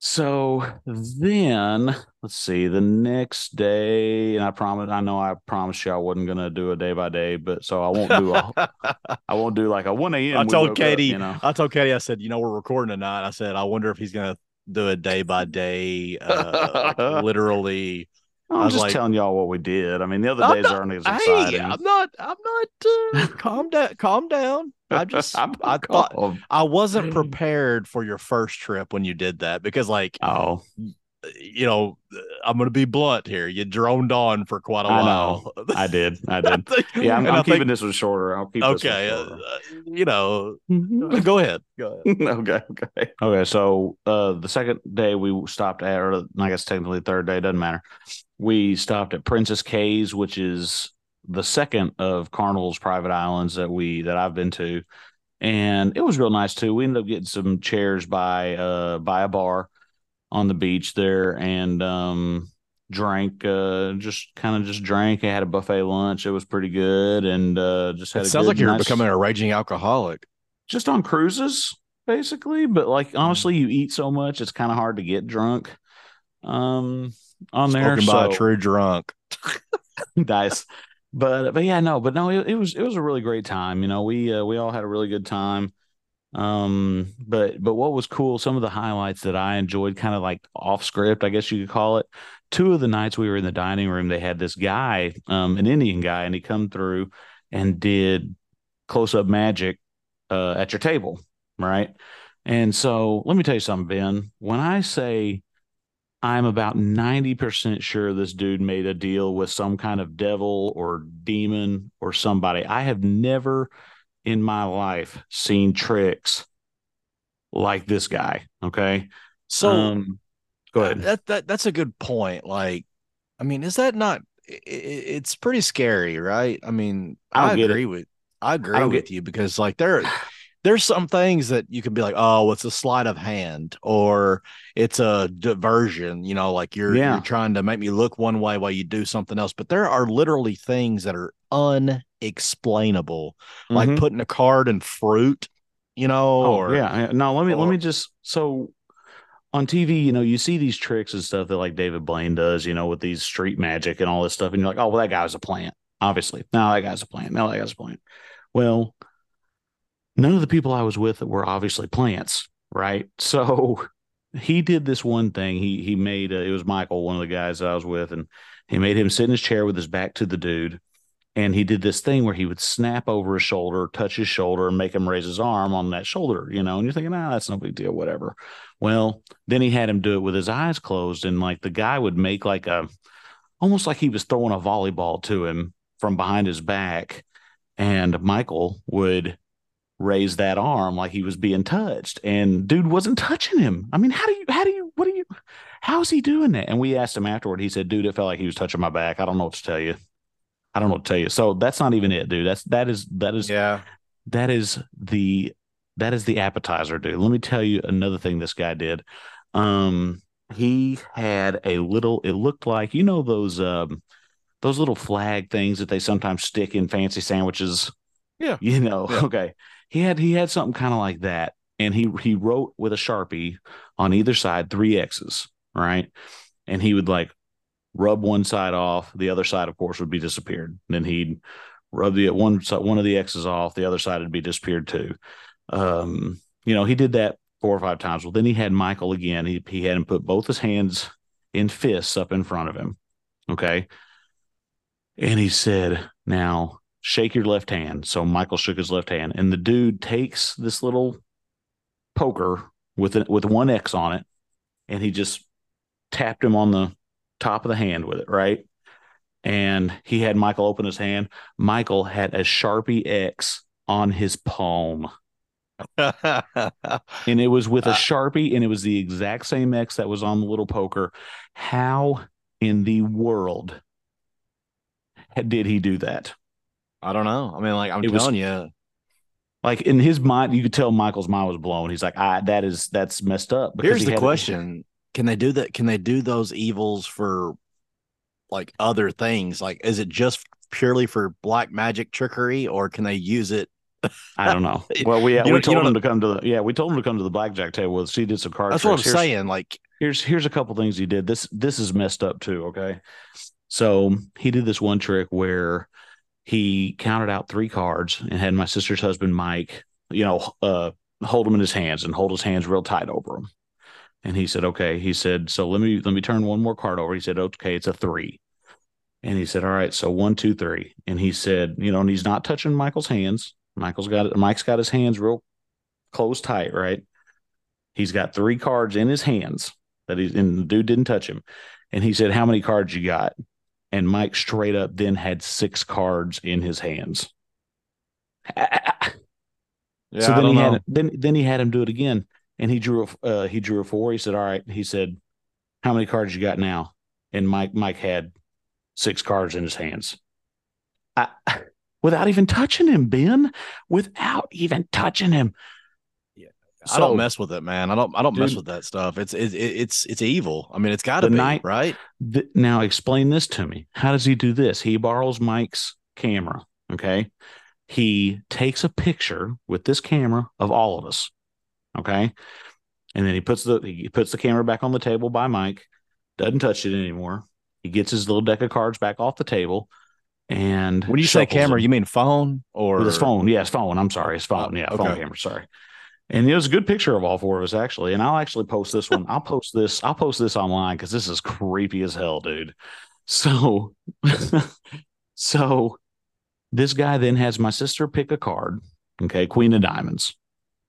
So then let's see the next day, and I promise I know I promised you I wasn't gonna do a day by day, but so I won't do a <laughs> I won't do like a one a.m. I told woke up, Katie, you know. I told Katie, I said, you know, we're recording tonight. I said, I wonder if he's gonna do a day by day, uh, like <laughs> literally. I I'm was just like- telling y'all what we did. I mean, the other I'm days not- aren't as exciting. Hey, exciting. I'm not. I'm not. Uh, <laughs> calm down. Calm down. I just. <laughs> I'm I thought calm. I wasn't prepared for your first trip when you did that because, like, Oh, you know, I'm gonna be blunt here. You droned on for quite a I while. know. I did. I <laughs> did. Yeah, I'm, And I I'm keeping think- this one shorter. I'll keep Okay, this uh, one uh, you know, go ahead. Go ahead. <laughs> okay, okay, okay. So uh, the second day we stopped at, or I guess technically third day doesn't matter. We stopped at Princess Cays, which is the second of Carnival's private islands that we that I've been to, and it was real nice too. We ended up getting some chairs by uh by a bar on the beach there, and um drank uh just kind of just drank. I had a buffet lunch. It was pretty good, and uh just had It a sounds good, like you're nice- becoming a raging alcoholic. just on cruises basically but like honestly you eat so much it's kind of hard to get drunk um on there Spoken by a true drunk. <laughs> nice but but yeah no but no it, it was it was a really great time you know we uh, we all had a really good time. Um but but what was cool some of the highlights that i enjoyed kind of like off script i guess you could call it two of the nights we were in the dining room they had this guy um an indian guy and he come through and did close up magic uh at your table right? And so let me tell you something ben. When i say I'm about 90% sure this dude made a deal with some kind of devil or demon or somebody. I have never in my life seen tricks like this guy. Okay. So um, go ahead. that that that's a good point. Like, I mean, is that not? i- i- It's pretty scary, right? I mean, I I, it. agree with I agree don't with get- you because like there <sighs> there's some things that you can be like, oh, it's a sleight of hand or it's a diversion. You know, like you're Yeah. you're trying to make me look one way while you do something else. But there are literally things that are unexplainable, like Mhm. putting a card in fruit. You know, Oh, or yeah. yeah. No, let me let me just so on TV, you know, you see these tricks and stuff that like David Blaine does, you know, with these street magic and all this stuff, and you're like, oh, well, that guy's a plant, obviously. No, that guy's a plant. No, that guy's a plant. Well, none of the people I was with were obviously plants, right? So <laughs> he did this one thing. He he made uh, it was Michael, one of the guys I was with, and he made him sit in his chair with his back to the dude. And he did this thing where he would snap over his shoulder, touch his shoulder, and make him raise his arm on that shoulder, you know. And you're thinking, ah, that's no big deal, whatever. Well, then he had him do it with his eyes closed, and like the guy would make like a almost like he was throwing a volleyball to him from behind his back, and Michael would raise that arm like he was being touched, and dude wasn't touching him. I mean, how do you, how do you, what do you, how's he doing that? And we asked him afterward. He said, dude, it felt like he was touching my back. I don't know what to tell you. I don't know what to tell you. So that's not even it, dude. That's that is that is yeah, that is the that is the appetizer, dude. Let me tell you another thing this guy did. Um, he had a little. It looked like you know those um those little flag things that they sometimes stick in fancy sandwiches. Yeah. you know. Yeah. <laughs> Okay, he had he had something kind of like that, and he he wrote with a sharpie on either side three X's, right? And he would like rub one side off, the other side, of course, would be disappeared. Then he'd rub the one one of the X's off, the other side would be disappeared too. Um, you know, he did that four or five times. Well, then he had Michael again. He he had him put both his hands in fists up in front of him. Okay. And he said, now shake your left hand. So Michael shook his left hand, and the dude takes this little poker with it with one X on it, and he just tapped him on the top of the hand with it, right? And he had Michael open his hand. Michael had a Sharpie X on his palm. <laughs> And it was with a Uh, Sharpie, and it was the exact same X that was on the little poker. How in the world did he do that? I don't know. I mean, like I'm It was- telling you, Like in his mind, you could tell Michael's mind was blown. He's like, "I that is that's messed up." because Here's he the question: Can they do that? Can they do those evils for like other things? Like, is it just purely for black magic trickery, or can they use it? I don't know. <laughs> Well, we we don't- told him to come to the yeah, we told him to come to the blackjack table. with She did some cards. That's what I'm. Here's- saying. Like, here's here's a couple things he did. This this is messed up too. Okay, so he did this one trick where he counted out three cards and had my sister's husband Mike, you know, uh, hold them in his hands and hold his hands real tight over them. And he said, "Okay." He said, "So let me let me turn one more card over." He said, "Okay, it's a three. And he said, "All right, so one, two, three. And he said, "You know," and he's not touching Michael's hands. Michael's got it. Mike's got his hands real close tight, right? He's got three cards in his hands that he's and the dude didn't touch him. And he said, How many cards you got? And Mike straight up then had six cards in his hands. Yeah, so then he know. had then then he had him do it again, and he drew a uh, he drew a four. He said, "All right." He said, "How many cards you got now?" And Mike Mike had six cards in his hands. I, <sighs> without even touching him, Ben, without even touching him. So, I don't mess with it, man. I don't. I don't dude, mess with that stuff. It's it, it's it's evil. I mean, it's got to be night, right. The, now, explain this to me. How does he do this? He borrows Mike's camera. Okay, he takes a picture with this camera of all of us. Okay, and then he puts the he puts the camera back on the table by Mike. Doesn't touch it anymore. He gets his little deck of cards back off the table. And when you say camera, you mean phone or his phone? Yes, phone. I'm sorry, his phone. Oh, yeah, okay. phone camera. Sorry. And it was a good picture of all four of us actually. And I'll actually post this one. I'll post this. I'll post this online because this is creepy as hell, dude. So, <laughs> so this guy then has my sister pick a card. Okay, Queen of Diamonds.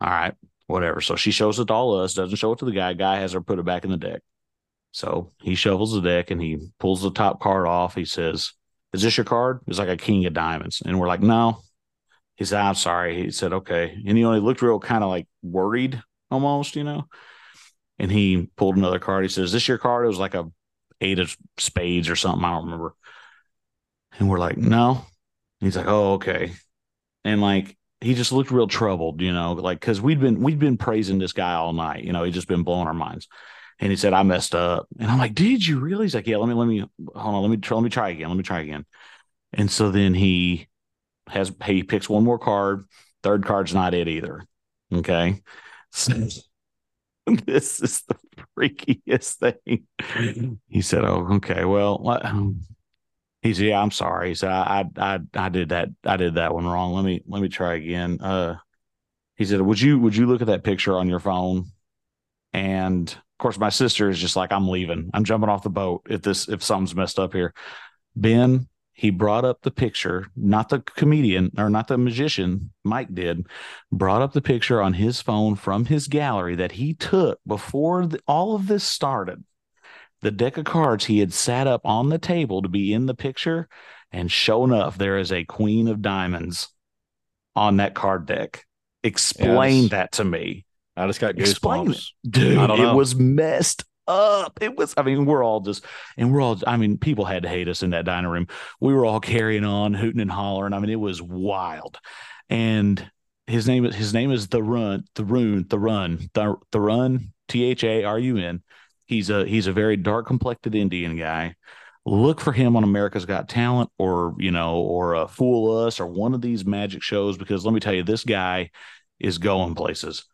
All right, whatever. So she shows it to all us. Doesn't show it to the guy. Guy has her put it back in the deck. So he shovels the deck and he pulls the top card off. He says, "Is this your card?" It's like a King of Diamonds, and we're like, "No, he said, I'm sorry. He said, okay. And, he looked real kind of like worried almost, you know. And he pulled another card. He says, Is this your card? It was like a eight of spades or something. I don't remember. And we're like, No. He's like, Oh, okay. And like, he just looked real troubled, you know, like because we'd been we'd been praising this guy all night, you know, he just been blowing our minds. And he said, I messed up. And I'm like, Did you really? He's like, Yeah, let me let me hold on, let me try, let me try again. Let me try again. And so then he has he picks one more card. Third card's not it either. Okay. So, <laughs> this is the freakiest thing. He said, Oh, okay. Well, he said, Yeah, I'm sorry. He said, I, I I did that. I did that one wrong. Let me let me try again. Uh he said, Would you would you look at that picture on your phone? And of course, my sister is just like, I'm leaving. I'm jumping off the boat if this if something's messed up here. Ben, he brought up the picture, not the comedian or not the magician, Mike did, brought up the picture on his phone from his gallery that he took before the, all of this started. The deck of cards he had sat up on the table to be in the picture, and sure enough, there is a queen of diamonds on that card deck. Explain yes. that to me. I just got goosebumps. Dude, it was messed up. It was, I mean, we're all just, and we're all, I mean, people had to hate us in that dining room. We were all carrying on, hooting and hollering. I mean, it was wild. And his name is, his name is The Run, The Rune, The Run, The, the Run, T H A R U N. He's a, he's a very dark complected Indian guy. Look for him on America's Got Talent or, you know, or uh, Fool Us or one of these magic shows because let me tell you, this guy is going places.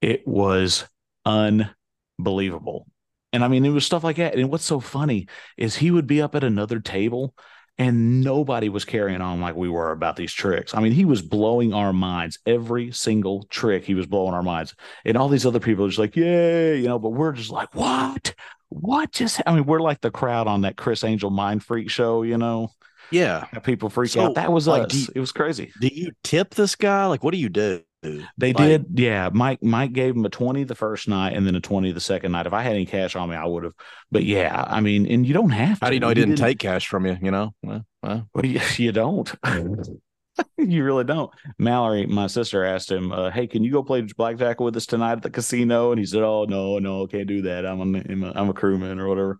It was unbelievable. And I mean, it was stuff like that. And what's so funny is he would be up at another table and nobody was carrying on like we were about these tricks. I mean, he was blowing our minds every single trick. He was blowing our minds, and all these other people are just like, "Yay!" You know, but we're just like, "What? What just?" I mean, we're like the crowd on that Criss Angel Mind Freak show. You know? Yeah, people freak so, out. That was like, us. You, it was crazy. Do you tip this guy? Like, what do you do? They like, did, yeah. Mike Mike gave him a twenty the first night and then a twenty the second night. If I had any cash on me, I would have. But yeah, I mean, and you don't have. To. How do you know he didn't, didn't, take cash from you? You know, well, well. well you, <laughs> you don't. <laughs> you really don't. Mallory, my sister, asked him, uh, "Hey, can you go play blackjack with us tonight at the casino?" And he said, "Oh no, no, can't do that. I'm a, I'm a, I'm a crewman or whatever."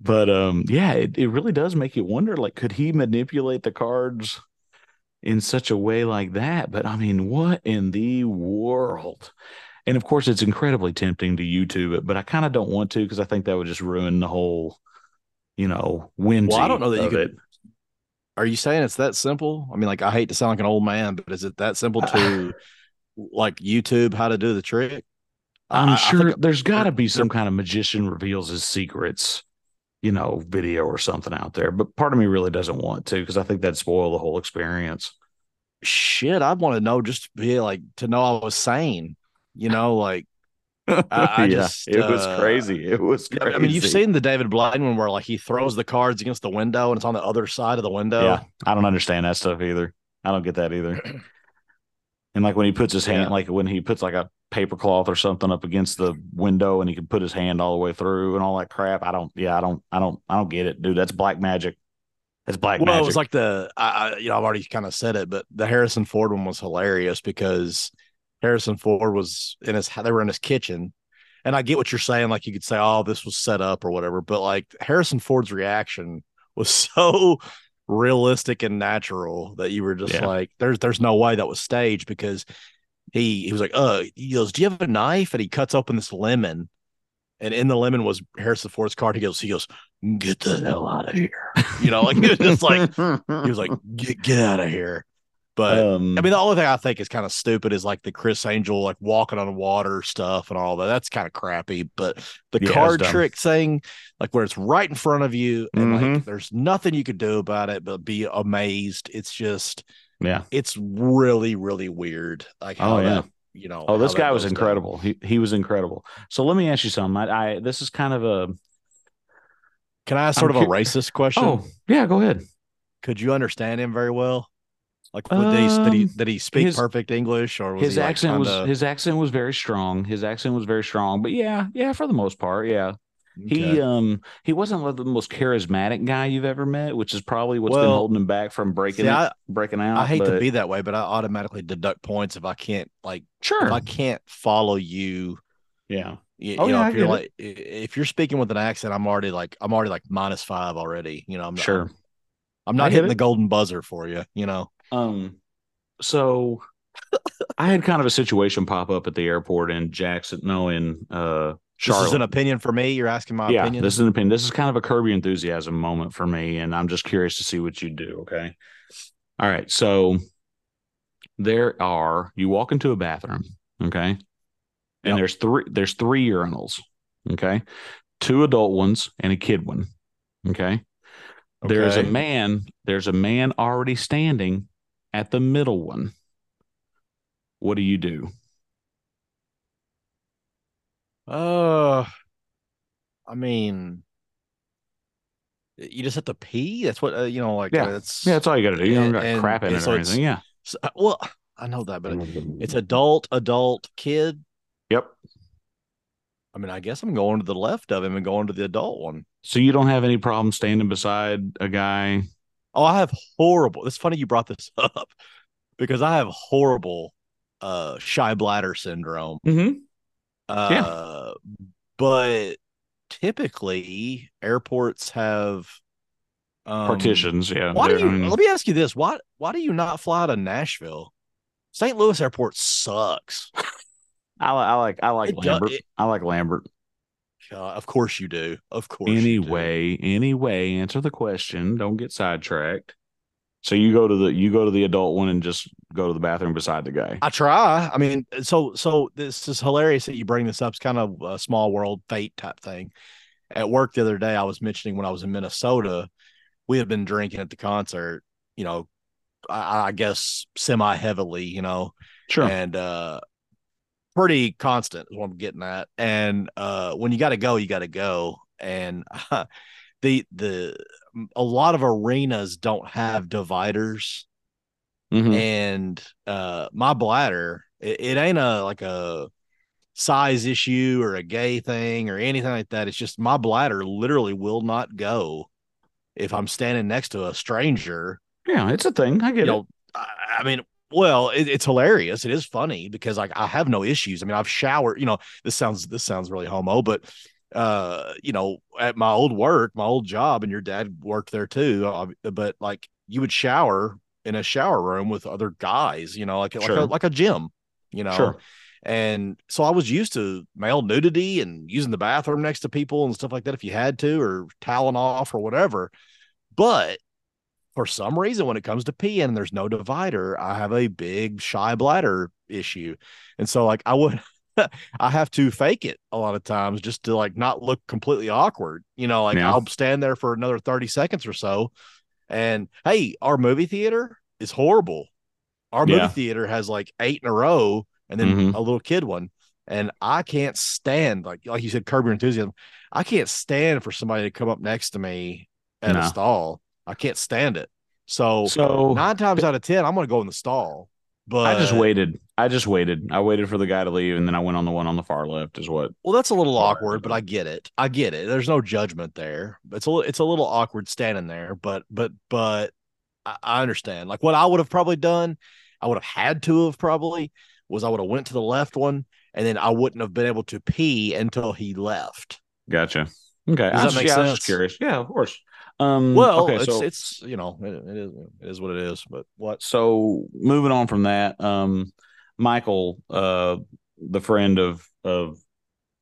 But um, yeah, it, it really does make you wonder. Like, could he manipulate the cards? In such a way like that. But I mean, what in the world? And of course, it's incredibly tempting to YouTube it, but I kind of don't want to because I think that would just ruin the whole, you know, win. Well, I don't know that you could. It. Are you saying it's that simple? I mean, like, I hate to sound like an old man, but is it that simple to <sighs> like YouTube how to do the trick? I'm I- I sure think there's got to be some kind of magician reveals his secrets, you know, video or something out there. But part of me really doesn't want to because I think that'd spoil the whole experience. Shit, I'd want to know just to be like to know I was sane. You know, like <laughs> I yeah, just, it was uh, crazy. It was crazy. I mean, you've seen the David Blaine one where like he throws the cards against the window and it's on the other side of the window. Yeah, I don't understand that stuff either. I don't get that either. <clears throat> And like when he puts his hand, Yeah. like when he puts like a paper cloth or something up against the window, and he can put his hand all the way through and all that crap. I don't. Yeah, I don't. I don't. I don't get it, dude. That's black magic. That's black Well, magic. it was like the I, I you know I've already kind of said it, but the Harrison Ford one was hilarious because Harrison Ford was in his they were in his kitchen, and I get what you're saying. Like you could say, oh, this was set up or whatever, but like Harrison Ford's reaction was <laughs> so realistic and natural that you were just Yeah. like, there's there's no way that was staged because he he was like, uh, he goes, do you have a knife? And he cuts open this lemon. And in the lemon was Harrison Ford's card. He goes, he goes, get the hell out of here. <laughs> You know, like <laughs> it was just like <laughs> he was like, get, get out of here. But um, I mean, the only thing I think is kind of stupid is like the Criss Angel, like walking on water stuff and all that. That's kind of crappy. But the Yeah, card trick thing, like where it's right in front of you and like Mhm. there's nothing you could do about it but be amazed. It's just, yeah. it's really, really weird. Like how Oh, yeah. that, you know. Oh, this guy was goes down. incredible. He he was incredible. So let me ask you something. I, I this is kind of a Can I ask sort I'm of a racist question? oh yeah. Go ahead. Could you understand him very well? Like, what did, he, did he Um, did he speak his- perfect English or was his he like accent was kinda- his accent was very strong. His accent was very strong. But yeah, yeah, for the most part, yeah. He um he wasn't like the most charismatic guy you've ever met, which is probably what's been holding him back from breaking See, it, I, breaking out. I hate to be that way, but I automatically deduct points if I can't like sure. if I can't follow you. yeah. You, Oh, you know, yeah, if you're like i- if you're speaking with an accent, I'm already like I'm already like minus five already. You know, I'm Sure. I'm, I'm not hitting it. the golden buzzer for you. You know, Um, so I had kind of a situation pop up at the airport in Jackson, no, in uh this is an opinion for me. You're asking my yeah, opinion. this is an opinion. This is kind of a Curb Your Enthusiasm moment for me, and I'm just curious to see what you do. Okay. All right. So there are you walk into a bathroom, okay, and Yep. there's three there's three urinals, okay, two adult ones and a kid one, okay. There's a man. There's a man already standing at the middle one. What do you do? Uh, I mean, you just have to pee. That's what uh, you know. Like, Yeah. it's Yeah, that's all you got to do. You don't got and crap in it so or anything. Yeah. so- uh, well, I know that, but it's adult, adult, kid. Yep. I mean, I guess I'm going to the left of him and going to the adult one. So you don't have any problem standing beside a guy. Oh, I have horrible. It's funny you brought this <laughs> up because I have horrible uh shy bladder syndrome. Mm-hmm. Uh but typically airports have um, Partitions. Yeah. Why do you let me ask you this? Why why do you not fly to Nashville? St. Louis airport sucks. <laughs> I, I like I like It Lambert. it- I like Lambert. God, of course you do. Of course. you do. Anyway, anyway, answer the question. Don't get sidetracked. So you go to the you go to the adult one and just go to the bathroom beside the guy. I try. I mean, so so this is hilarious that you bring this up. It's kind of a small world fate type thing. At work the other day, I was mentioning when I was in Minnesota, we had been drinking at the concert. You know, I, I guess semi heavily. You know, Sure. and uh, pretty constant is what I'm getting at. And uh, when you got to go, you got to go. And <laughs> the the a lot of arenas don't have dividers Mhm. and uh my bladder it, it ain't a like a size issue or a gay thing or anything like that it's just my bladder literally will not go if i'm standing next to a stranger Yeah, it's a thing. I get you it. know i, I mean well it, it's hilarious it is funny because like i have no issues i mean i've showered you know this sounds this sounds really homo but uh you know at my old work my old job and your dad worked there too but like you would shower in a shower room with other guys you know like like a, like a gym you know Sure. and so I was used to male nudity and using the bathroom next to people and stuff like that if you had to, or toweling off or whatever. But for some reason, when it comes to peeing and there's no divider, I have a big shy bladder issue. And so, like, I would, <laughs> <laughs> I have to fake it a lot of times just to like not look completely awkward. You know, like Yeah. I'll stand there for another 30 seconds or so. And hey, our movie theater is horrible. Our movie Yeah. theater has like eight in a row and then Mhm. a little kid one. And I can't stand like like you said, curb your enthusiasm. I can't stand for somebody to come up next to me at a stall. I can't stand it. So, So nine times out of ten, I'm gonna go in the stall. But I just waited. I just waited. I waited for the guy to leave, and then I went on the one on the far left. Is what? Well, that's a little awkward, but I get it. I get it. There's no judgment there. It's a it's a little awkward standing there, but but but I, I understand. Like what I would have probably done, I would have had to have probably was I would have went to the left one, and then I wouldn't have been able to pee until he left. Gotcha. Okay. Does I that make yeah, I was sense? curious. Yeah, of course. Um, Well, okay, it's so it's you know it, it is it is what it is. But what? so moving on from that, um, Michael, uh, the friend of of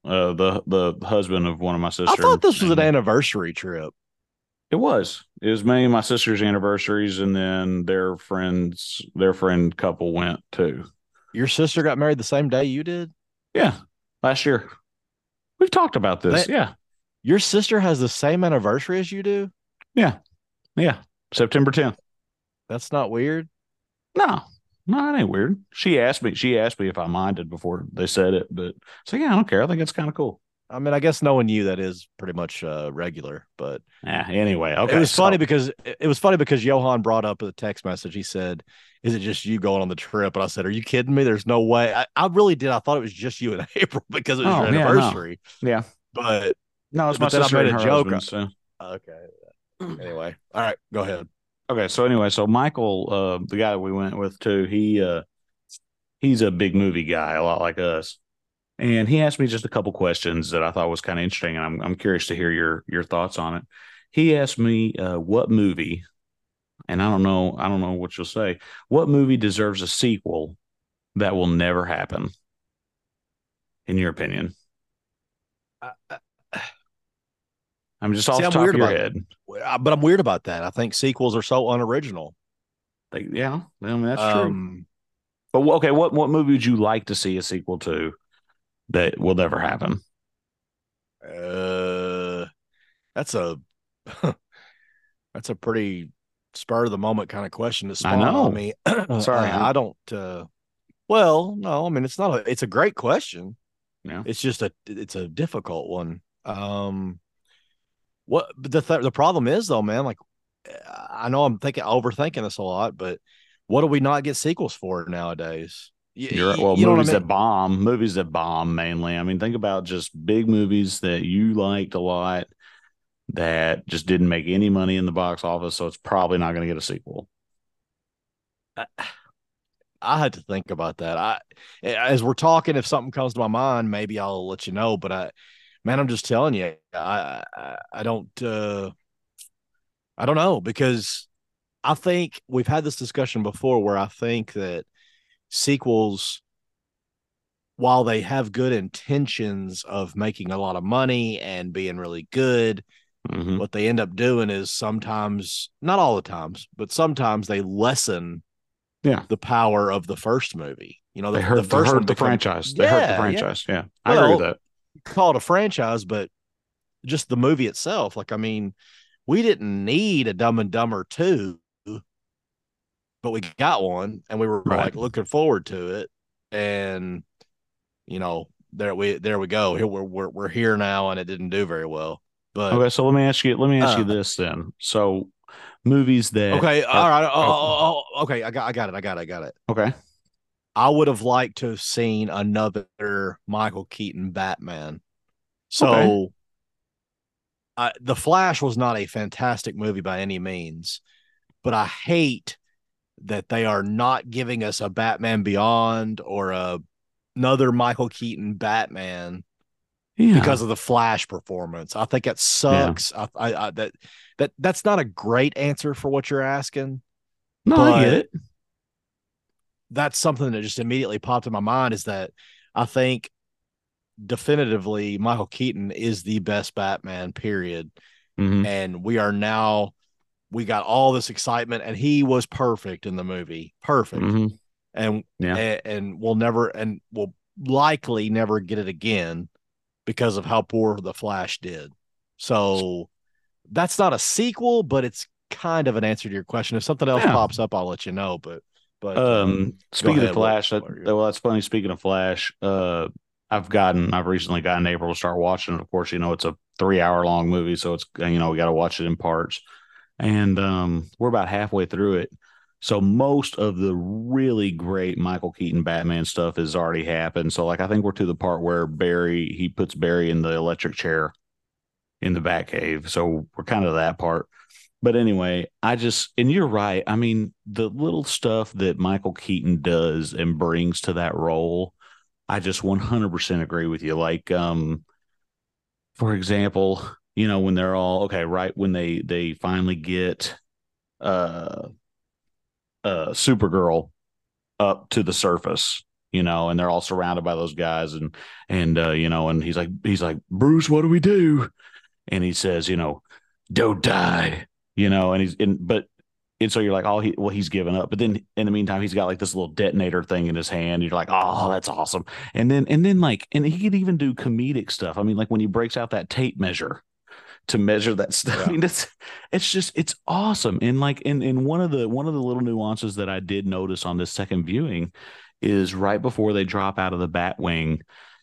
uh the the husband of one of my sisters. I thought this was an anniversary trip. It was. It was many of my sister's anniversaries, and then their friends, their friend couple went too. Your sister got married the same day you did. Yeah, last year. We've talked about this. That- yeah, Your sister has the same anniversary as you do. yeah, yeah. September tenth. That's not weird. No, no, it ain't weird. She asked me. She asked me if I minded before they said it, but so yeah, I don't care. I think it's kind of cool. I mean, I guess knowing you, that is pretty much uh, regular. But Yeah. Anyway, okay. it was so- funny because it was funny because Johan brought up a text message. He said, "Is it just you going on the trip?" And I said, "Are you kidding me? There's no way." I, I really did. I thought it was just you and <laughs> April because it was Oh, your yeah, no. anniversary. Yeah. But No, it's my then I made a joke. husband, so. okay. Anyway, all right, go ahead. Okay, so anyway, so Michael, uh, the guy we went with too, he uh he's a big movie guy, a lot like us. And he asked me just a couple questions that I thought was kind of interesting, and I'm I'm curious to hear your your thoughts on it. He asked me uh what movie, and I don't know, I don't know what you'll say, what movie deserves a sequel that will never happen, in your opinion? I'm just off See, the top of your about- head. Uh, But I'm weird about that. I think sequels are so unoriginal. Like, yeah, I mean that's true. Um, But okay, what what movie would you like to see a sequel to that will never happen? Uh, that's a <laughs> that's a pretty spur of the moment kind of question to spawn know. on me. <clears throat> <clears throat> Sorry. I, I don't. Uh, well, no, I mean it's not a. It's a great question. Yeah. It's just a. It's a difficult one. Um, what the th- the problem is though, man. Like, I know I'm thinking overthinking this a lot, but what do we not get sequels for nowadays? Y- You're right. Well, you what I movies mean? that bomb, movies that bomb mainly. I mean, think about just big movies that you liked a lot that just didn't make any money in the box office, so it's probably not going to get a sequel. I had to think about that. I, as we're talking, if something comes to my mind, maybe I'll let you know. But I, man, I'm just telling you, I, I, I don't, uh, I don't know because I think we've had this discussion before where I think that sequels, while they have good intentions of making a lot of money and being really good, Mhm. what they end up doing is sometimes, not all the times, but sometimes they lessen Yeah. the power of the first movie. You know, the, They hurt the first hurt the franchise. They hurt the franchise. Yeah, I agree with that. Call it a franchise, but just the movie itself. Like, I mean, we didn't need a Dumb and Dumber two, but we got one, and we were Right. like looking forward to it. And you know, there we there we go. Here we're we're, we're here now, and it didn't do very well. But Okay, so let me ask you. Let me ask you Uh, this then. So, movies that okay, all right, oh, oh, oh, okay, I got I got it, I got it, I got it. okay, I would have liked to have seen another Michael Keaton Batman. So, Okay. I, The Flash was not a fantastic movie by any means, but I hate that they are not giving us a Batman Beyond or a, another Michael Keaton Batman yeah, because of the Flash performance. I think it sucks. I, I, I that that that's not a great answer for what you're asking no, I get it. That's something that just immediately popped in my mind is that I think definitively Michael Keaton is the best Batman, period. Mhm. And we are now, we got all this excitement, and he was perfect in the movie. Perfect. Mhm. And, Yeah. and, and we'll never, and we'll likely never get it again because of how poor the Flash did. So that's not a sequel, but it's kind of an answer to your question. If something else Yeah. pops up, I'll let you know. But but Um, speaking ahead, of Flash, what- that, what are your- well, that's funny. Speaking of Flash, uh, I've gotten, I've recently gotten April to start watching. it. Of course, you know it's a three-hour long movie, so it's you know we got to watch it in parts, and um, we're about halfway through it. So most of the really great Michael Keaton Batman stuff has already happened. So like I think we're to the part where Barry he puts Barry in the electric chair in the Batcave. So we're kind of that part. But anyway, I just and you're right. I mean, the little stuff that Michael Keaton does and brings to that role, I just 100% agree with you. Like um for example, you know, when they're all okay, right when they they finally get uh uh Supergirl up to the surface, you know, and they're all surrounded by those guys and and uh you know, and he's like he's like, "Bruce, what do we do?" And he says, you know, "Don't die." You know, and he's in but and so you're like, oh, he, well, he's given up. But then in the meantime, he's got like this little detonator thing in his hand. You're like, oh, that's awesome. And then, and then like, and he could even do comedic stuff. I mean, like when he breaks out that tape measure to measure that stuff. I mean, it's, it's just, it's awesome. And like, in, in one of the, one of the little nuances that I did notice on this second viewing is right before they drop out of the Batwing,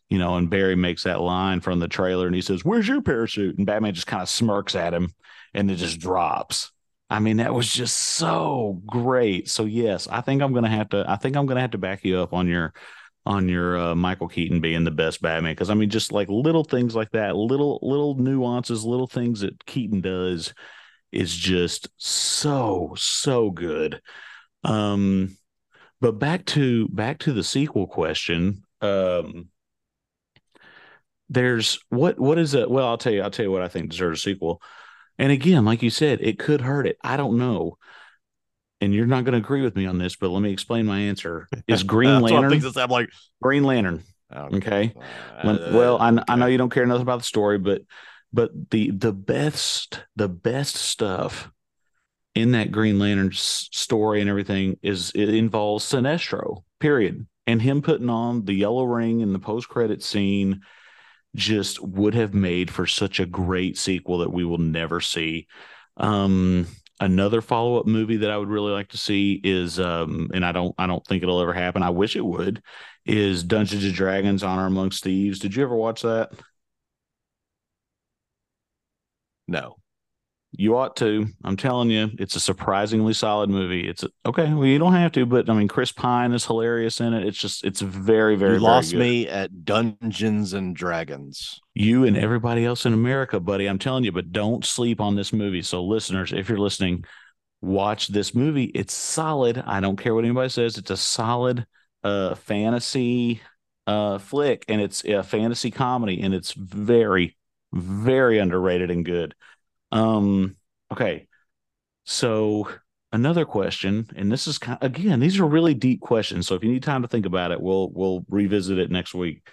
you know, and Barry makes that line from the trailer and he says, where's your parachute? And Batman just kind of smirks at him and it just drops. I mean, that was just so great. So yes, I think I'm gonna have to. I think I'm gonna have to back you up on your on your uh, Michael Keaton being the best Batman because I mean, just like little things like that, little little nuances, little things that Keaton does is just so so good. Um, but back to back to the sequel question. Um, there's what what is it? Well, I'll tell you. I'll tell you what I think deserves a sequel. And again, like you said, it could hurt it. I don't know. And you're not going to agree with me on this, but let me explain my answer. <laughs> Is Green Lantern. I'm like, Green Lantern? oh, Okay. uh, well, I, I know you don't care nothing about the story, but but the the best the best stuff in that Green Lantern s- story and everything is it involves Sinestro. Period. And him putting on the yellow ring in the post credit scene just would have made for such a great sequel that we will never see. Um, another follow up movie that I would really like to see is, um, and I don't, I don't think it'll ever happen. I wish it would. Is Dungeons and Dragons: Honor Amongst Thieves? Did you ever watch that? no. You ought to. I'm telling you, it's a surprisingly solid movie. It's a, okay. Well, you don't have to, but I mean, Chris Pine is hilarious in it. It's just, it's very, very, you very lost good. me at Dungeons and Dragons. you and everybody else in America, buddy. I'm telling you, but don't sleep on this movie. So, listeners, if you're listening, watch this movie. It's solid. I don't care what anybody says. It's a solid uh fantasy uh flick and it's a fantasy comedy and it's very very underrated and good. Um okay. So, another question and this is kind again, these are really deep questions. So if you need time to think about it, we'll we'll revisit it next week.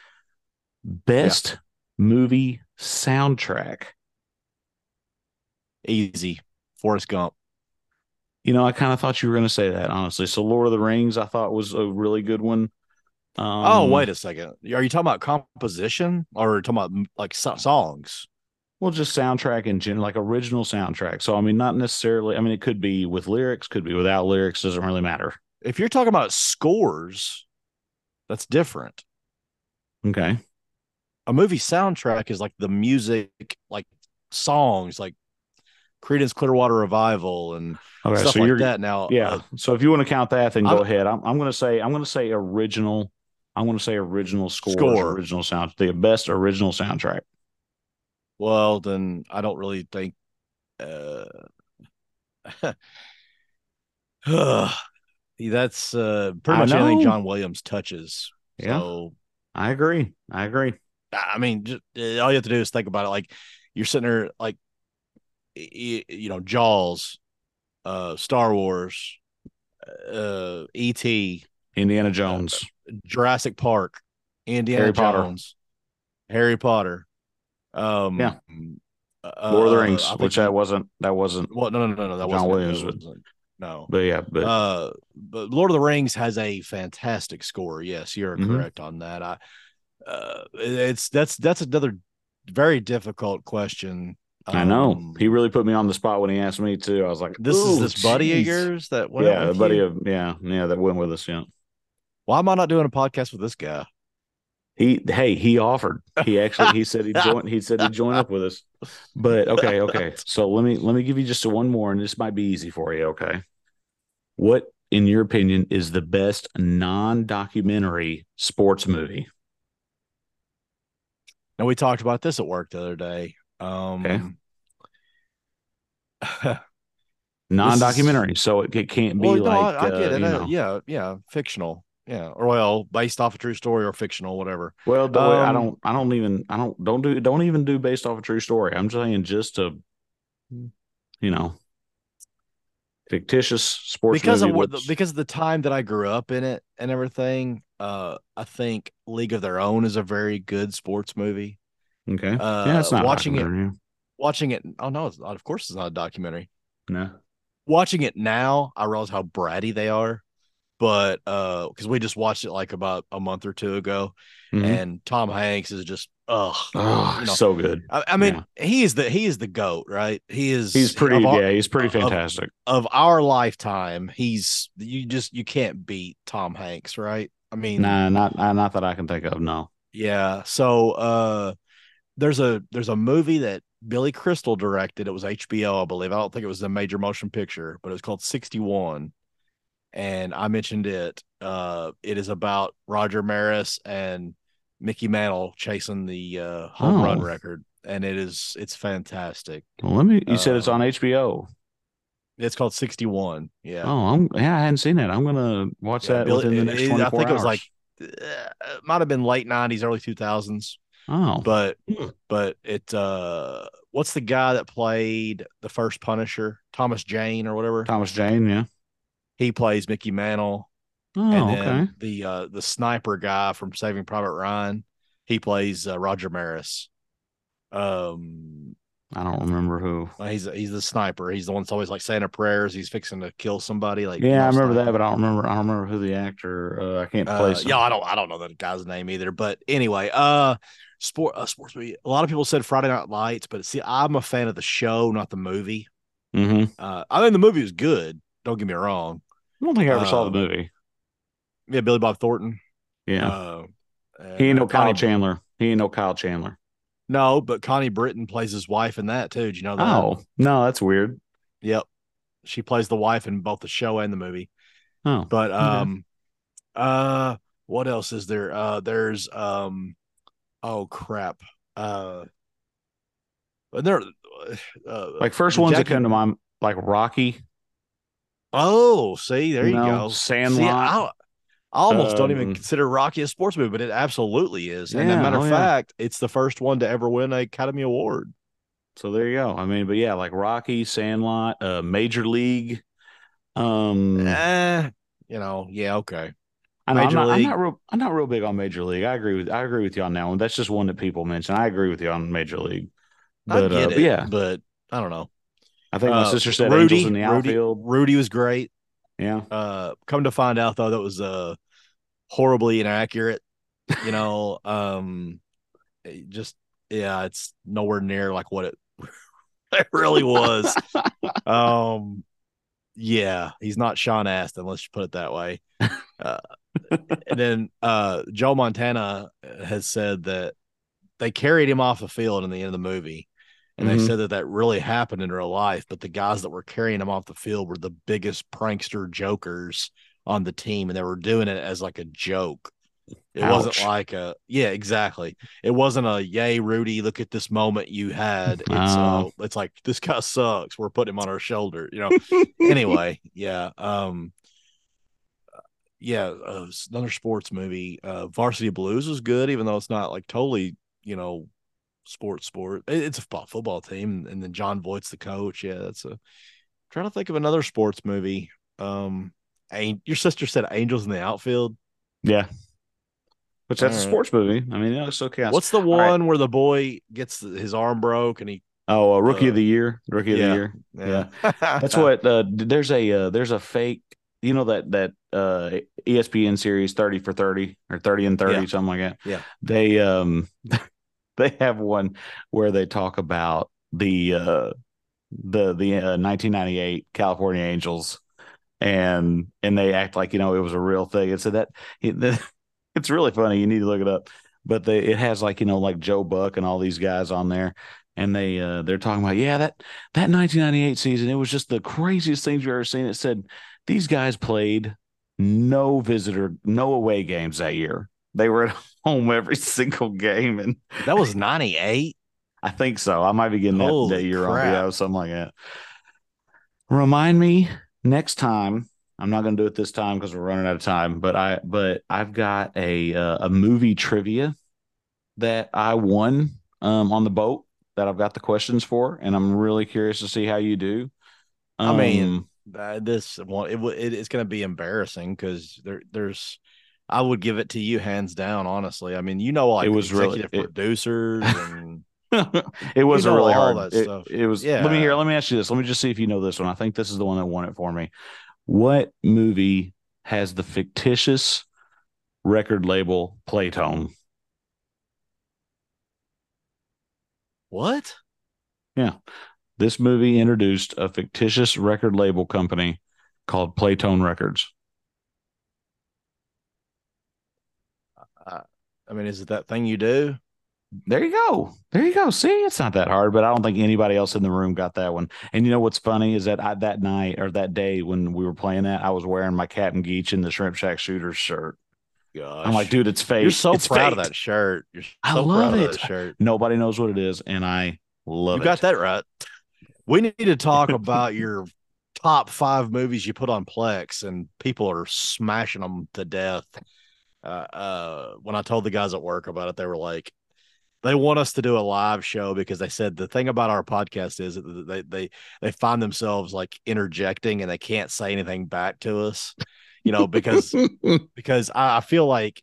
Best movie soundtrack. Easy. Forrest Gump. You know, I kind of thought you were going to say that, honestly. So, Lord of the Rings, I thought was a really good one. Um, oh, wait a second. Are you talking about composition or talking about like so- songs? Well, just soundtrack in general, like original soundtrack. So, I mean, not necessarily. I mean, it could be with lyrics, could be without lyrics. Doesn't really matter. If you're talking about scores, that's different. Okay. A movie soundtrack is like the music, like songs, like Creedence Clearwater Revival and Okay. stuff so like that. Now, yeah. uh, so if you want to count that, then go I'm- ahead. I'm, I'm going to say, I'm going to say original. I'm going to say original scores, Score. original sound, the best original soundtrack. Well, then I don't really think. Uh, <sighs> <sighs> that's uh, pretty much anything. John Williams touches. Yeah. So I agree. I agree. I mean, just, uh, all you have to do is think about it. Like you're sitting there, like you know, Jaws, uh, Star Wars, uh, E.T., Indiana Jones. Jurassic Park, Indiana Harry Potter. Jones, Harry Potter. Um, Yeah. uh, Lord of the Rings, which that wasn't that wasn't Well, no, no, no, no, that John wasn't Williams, but- no. But yeah, but uh, but Lord of the Rings has a fantastic score. Yes, you're Mhm. correct on that. I, uh, it's that's that's another very difficult question. I know Um, he really put me on the spot when he asked me too. I was like, this is "Ooh, this buddy of yours that went Yeah, buddy you? of yeah, yeah, that went with us. Yeah, Why am I not doing a podcast with this guy? He hey he offered. He actually he said he <laughs> joined. He said he'd join up with us. But okay, okay. So let me let me give you just a one more, and this might be easy for you. Okay, what in your opinion is the best non-documentary sports movie? Now we talked about this at work the other day. Um, <laughs> Non-documentary, so it, it can't be well, no, like I, I get uh, it. you Uh, yeah, yeah, fictional. Yeah, or well, based off a true story or fictional, whatever. Well, way- I Um, don't, I don't even, I don't, don't do, don't even do based off a true story. I'm saying just a, you know, fictitious sports because of what because of the time that I grew up in it and everything. Uh, I think League of Their Own is a very good sports movie. okay, Uh, yeah, it's not watching it. documentary, Watching it, oh no, it's not. Of course, it's not a documentary. yeah. No, Watching it now, I realize how bratty they are. But uh, because we just watched it like about a month or two ago, Mhm. and Tom Hanks is just ugh. oh, you know, so good. I, I mean, Yeah. he is the he is the goat, right? He is. He's pretty, our, yeah, he's pretty fantastic. of our lifetime. He's you just you can't beat Tom Hanks, right? I mean, nah, not, uh, not that I can think of. No, yeah. So uh, there's a there's a movie that Billy Crystal directed. It was HBO, I believe. I don't think it was a major motion picture, but it was called 61. And I mentioned it. Uh, it is about Roger Maris and Mickey Mantle chasing the uh, home run Oh. record, and it is it's fantastic. well, let me. You said it's Uh, on HBO. It's called 61. Yeah. Oh, I'm, yeah, I hadn't seen that. I'm gonna watch Yeah, that Billy- within the next it- I 24 think it was like uh, it might have been late 90s, early 2000s. oh, but Hmm. but it uh what's the guy that played the first Punisher? Thomas Jane or whatever. Thomas Jane, yeah. He plays Mickey Mantle. Oh, and then okay. the uh the sniper guy from Saving Private Ryan, he plays uh, Roger Maris. Um I don't remember who. he's he's the sniper. He's the one that's always like saying a prayers. He's fixing to kill somebody. Like Yeah, I remember that, but I don't remember. I don't remember who the actor. Uh, I can't Uh, place. yeah, I don't I don't know that guy's name either. But anyway, uh sport uh, sports movie. A lot of people said Friday Night Lights, but see, I'm a fan of the show, not the movie. hmm Uh, I think the movie was good. Don't get me wrong. I don't think I ever saw the Um, movie. Yeah, Billy Bob Thornton. Yeah, Uh, he ain't no Kyle Chandler. He ain't no Kyle Chandler. No, but Connie Britton plays his wife in that too. Did you know that? Oh no, that's weird. Yep. She plays the wife in both the show and the movie. Oh, But Okay. um uh what else is there? Uh there's um oh crap. Uh there uh like first ones that come to mind, like Rocky. Oh, see, there you No, go. Sandlot. See, I, I almost don't even Um, consider Rocky a sports movie, but it absolutely is. and as a Yeah, matter oh, of yeah. fact, it's the first one to ever win an Academy Award. So there you go. I mean, but yeah, like Rocky, Sandlot, uh, Major League. Um, Eh, you know, yeah, okay. I know, I'm not, I'm not real. I'm not real big on Major League. I agree with. I agree with you on that one. That's just one that people mention. I agree with you on Major League. I But get uh, it, but yeah, but I don't know. I think my Uh, sister said Rudy, Angels in the Rudy, outfield. Rudy was great. Yeah. Uh, come to find out though, that was uh horribly inaccurate. You know, <laughs> um, just yeah, it's nowhere near like what it, <laughs> it really was. um, yeah, he's not Sean Astin. Let's put it that way. <laughs> Uh, and then uh, Joe Montana has said that they carried him off the field in the end of the movie. And they Mhm. said that that really happened in real life, but the guys that were carrying him off the field were the biggest prankster jokers on the team, and they were doing it as like a joke. It wasn't like a yeah, exactly. It wasn't a yay, Rudy, look at this moment you had. It's uh, Oh. it's like this guy sucks. We're putting him on our shoulder, you know. <laughs> anyway, yeah. Um yeah, uh, another sports movie. Uh Varsity Blues was good, even though it's not like totally, you know, sports sport. It's a football team, and then Jon Voight's the coach. Yeah, that's a trying to think of another sports movie. Um your sister said Angels in the Outfield. Yeah. Which that's a All right. sports movie. I mean, yeah, it's okay. What's the right. one where the boy gets his arm broke and he Oh, uh, rookie Uh, of the year, rookie of the year. Yeah. <laughs> That's what uh, there's a uh, there's a fake you know that that uh ESPN series 30 for 30 or 30 and 30 Yeah. something like that. Yeah. They um <laughs> <laughs> they have one where they talk about the uh the the uh, 1998 California Angels and and they act like you know it was a real thing. And so that it, <laughs> it's really funny. You need to look it up. But they it has like you know like Joe Buck and all these guys on there and they uh they're talking about yeah that that 1998 season it was just the craziest things you've ever seen it said these guys played no visitor no away games that year they were at home every <laughs> single game and that was 98. i think so. I might be getting that, Holy year wrong crap. yeah something like that. Remind me next time. I'm not going to do it this time because we're running out of time but i but i've got a uh, a movie trivia that i won um on the boat that i've got the questions for and i'm really curious to see how you do. I mean, Um, Uh, this one, it, it it's going to be embarrassing because there, there's, I would give it to you hands down. Honestly, I mean, you know, like It was really- executive it- producers <laughs> and <laughs> it was a really all hard. that It, stuff. it was. Let me Yeah. hear. Let me ask you this. Let me just see if you know this one. I think this is the one that won it for me. What movie has the fictitious record label Playtone? what? Yeah, this movie introduced a fictitious record label company called Playtone Records. I mean, is it that thing you do? There you go. There you go. See, it's not that hard, but I don't think anybody else in the room got that one. And you know what's funny is that I, that night or that day when we were playing that, I was wearing my Captain Geech and the Shrimp Shack Shooters shirt. Gosh, I'm like, dude, it's fake. you're so It's proud of that shirt. You're so I love proud it. of that shirt. Nobody knows what it is, and I love you it. got that right. We need to talk about your top five movies you put on Plex, and people are smashing them to death. Uh, uh, when I told the guys at work about it, they were like, they want us to do a live show because they said the thing about our podcast is that they they they find themselves like interjecting and they can't say anything back to us, you know, because <laughs> because I, I feel like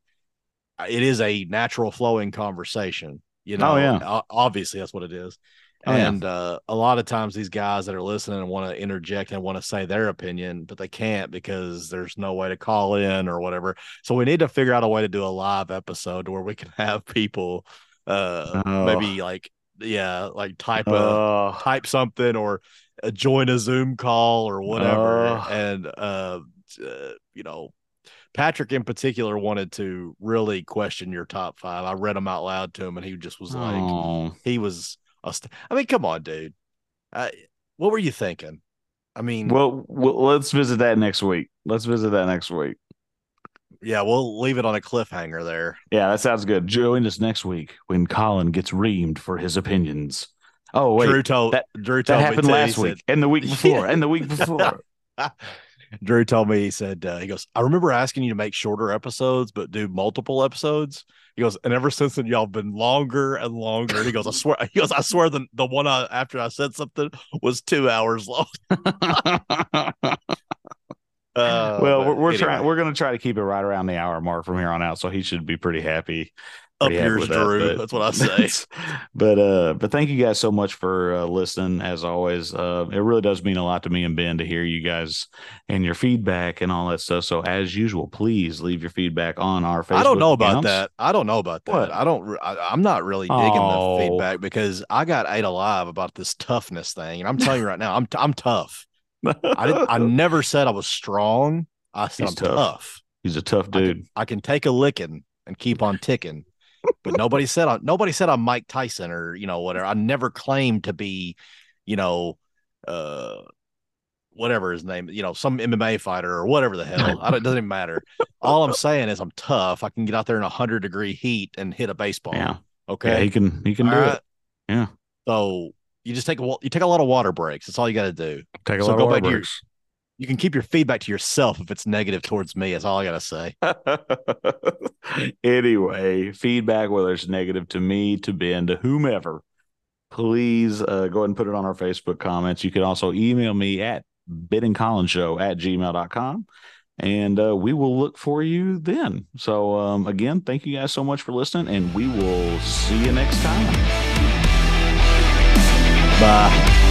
it is a natural flowing conversation. You know, Oh, yeah. Obviously that's what it is. Oh, yeah. and uh, a lot of times these guys that are listening and want to interject and want to say their opinion, but they can't because there's no way to call in or whatever. So we need to figure out a way to do a live episode where we can <laughs> have people uh Oh. maybe like yeah, like type a Oh, type something or uh, join a Zoom call or whatever. Oh. And, uh, uh, you know, Patrick in particular wanted to really question your top five. I read them out loud to him and he just was like, he was, st- I mean, come on, dude. Uh, what were you thinking? I mean, Well, well, let's visit that next week. Let's visit that next week. yeah, we'll leave it on a cliffhanger there. Yeah, that sounds good. Join us next week when Collin gets reamed for his opinions. Oh wait, Drew told that- Drew told me happened last said- week and the week Yeah. <laughs> before and the week before. <laughs> Drew told me he said uh, he goes, I remember asking you to make shorter episodes, but do multiple episodes. He goes, and ever since then y'all been longer and longer. And he goes, I swear, he goes, I swear the the one I, after I said something was two hours long. <laughs> Uh, well, we're, we're anyway, trying. We're going to try to keep it right around the hour mark from here on out, so he should be pretty happy. up pretty happy yours, that, Drew. but- That's what I say. <laughs> but uh, but thank you guys so much for uh, listening. As always, uh, it really does mean a lot to me and Ben to hear you guys and your feedback and all that stuff. So as usual, please leave your feedback on our Facebook. I don't know about accounts. that. I don't know about that. What? I don't. I, I'm not really digging Oh. the feedback because I got ate alive about this toughness thing, and I'm telling you right now, I'm I'm tough. I. I <laughs> never said I was strong. I said He's I'm tough. tough. He's a tough I can- dude. I can take a licking and keep on ticking. But nobody said I, nobody said I'm Mike Tyson or you know whatever. I never claimed to be, you know, uh, whatever his name, you know, some MMA fighter or whatever the hell. I don't, it doesn't even matter. All I'm saying is I'm tough. I can get out there in a hundred degree heat and hit a baseball. Yeah. Okay. Yeah, he can. He can All do right? it. Yeah. So you just take a you take a lot of water breaks. That's all you got to do. Take a So lot of water to your- breaks. You can keep your feedback to yourself if it's negative towards me. That's all I got to say. <laughs> anyway, feedback, whether it's negative to me, to Ben, to whomever, please uh, go ahead and put it on our Facebook comments. You can also email me at biddingcollinshow at gmail.com and uh, we will look for you then. So, um, again, thank you guys so much for listening, and we will see you next time. Bye.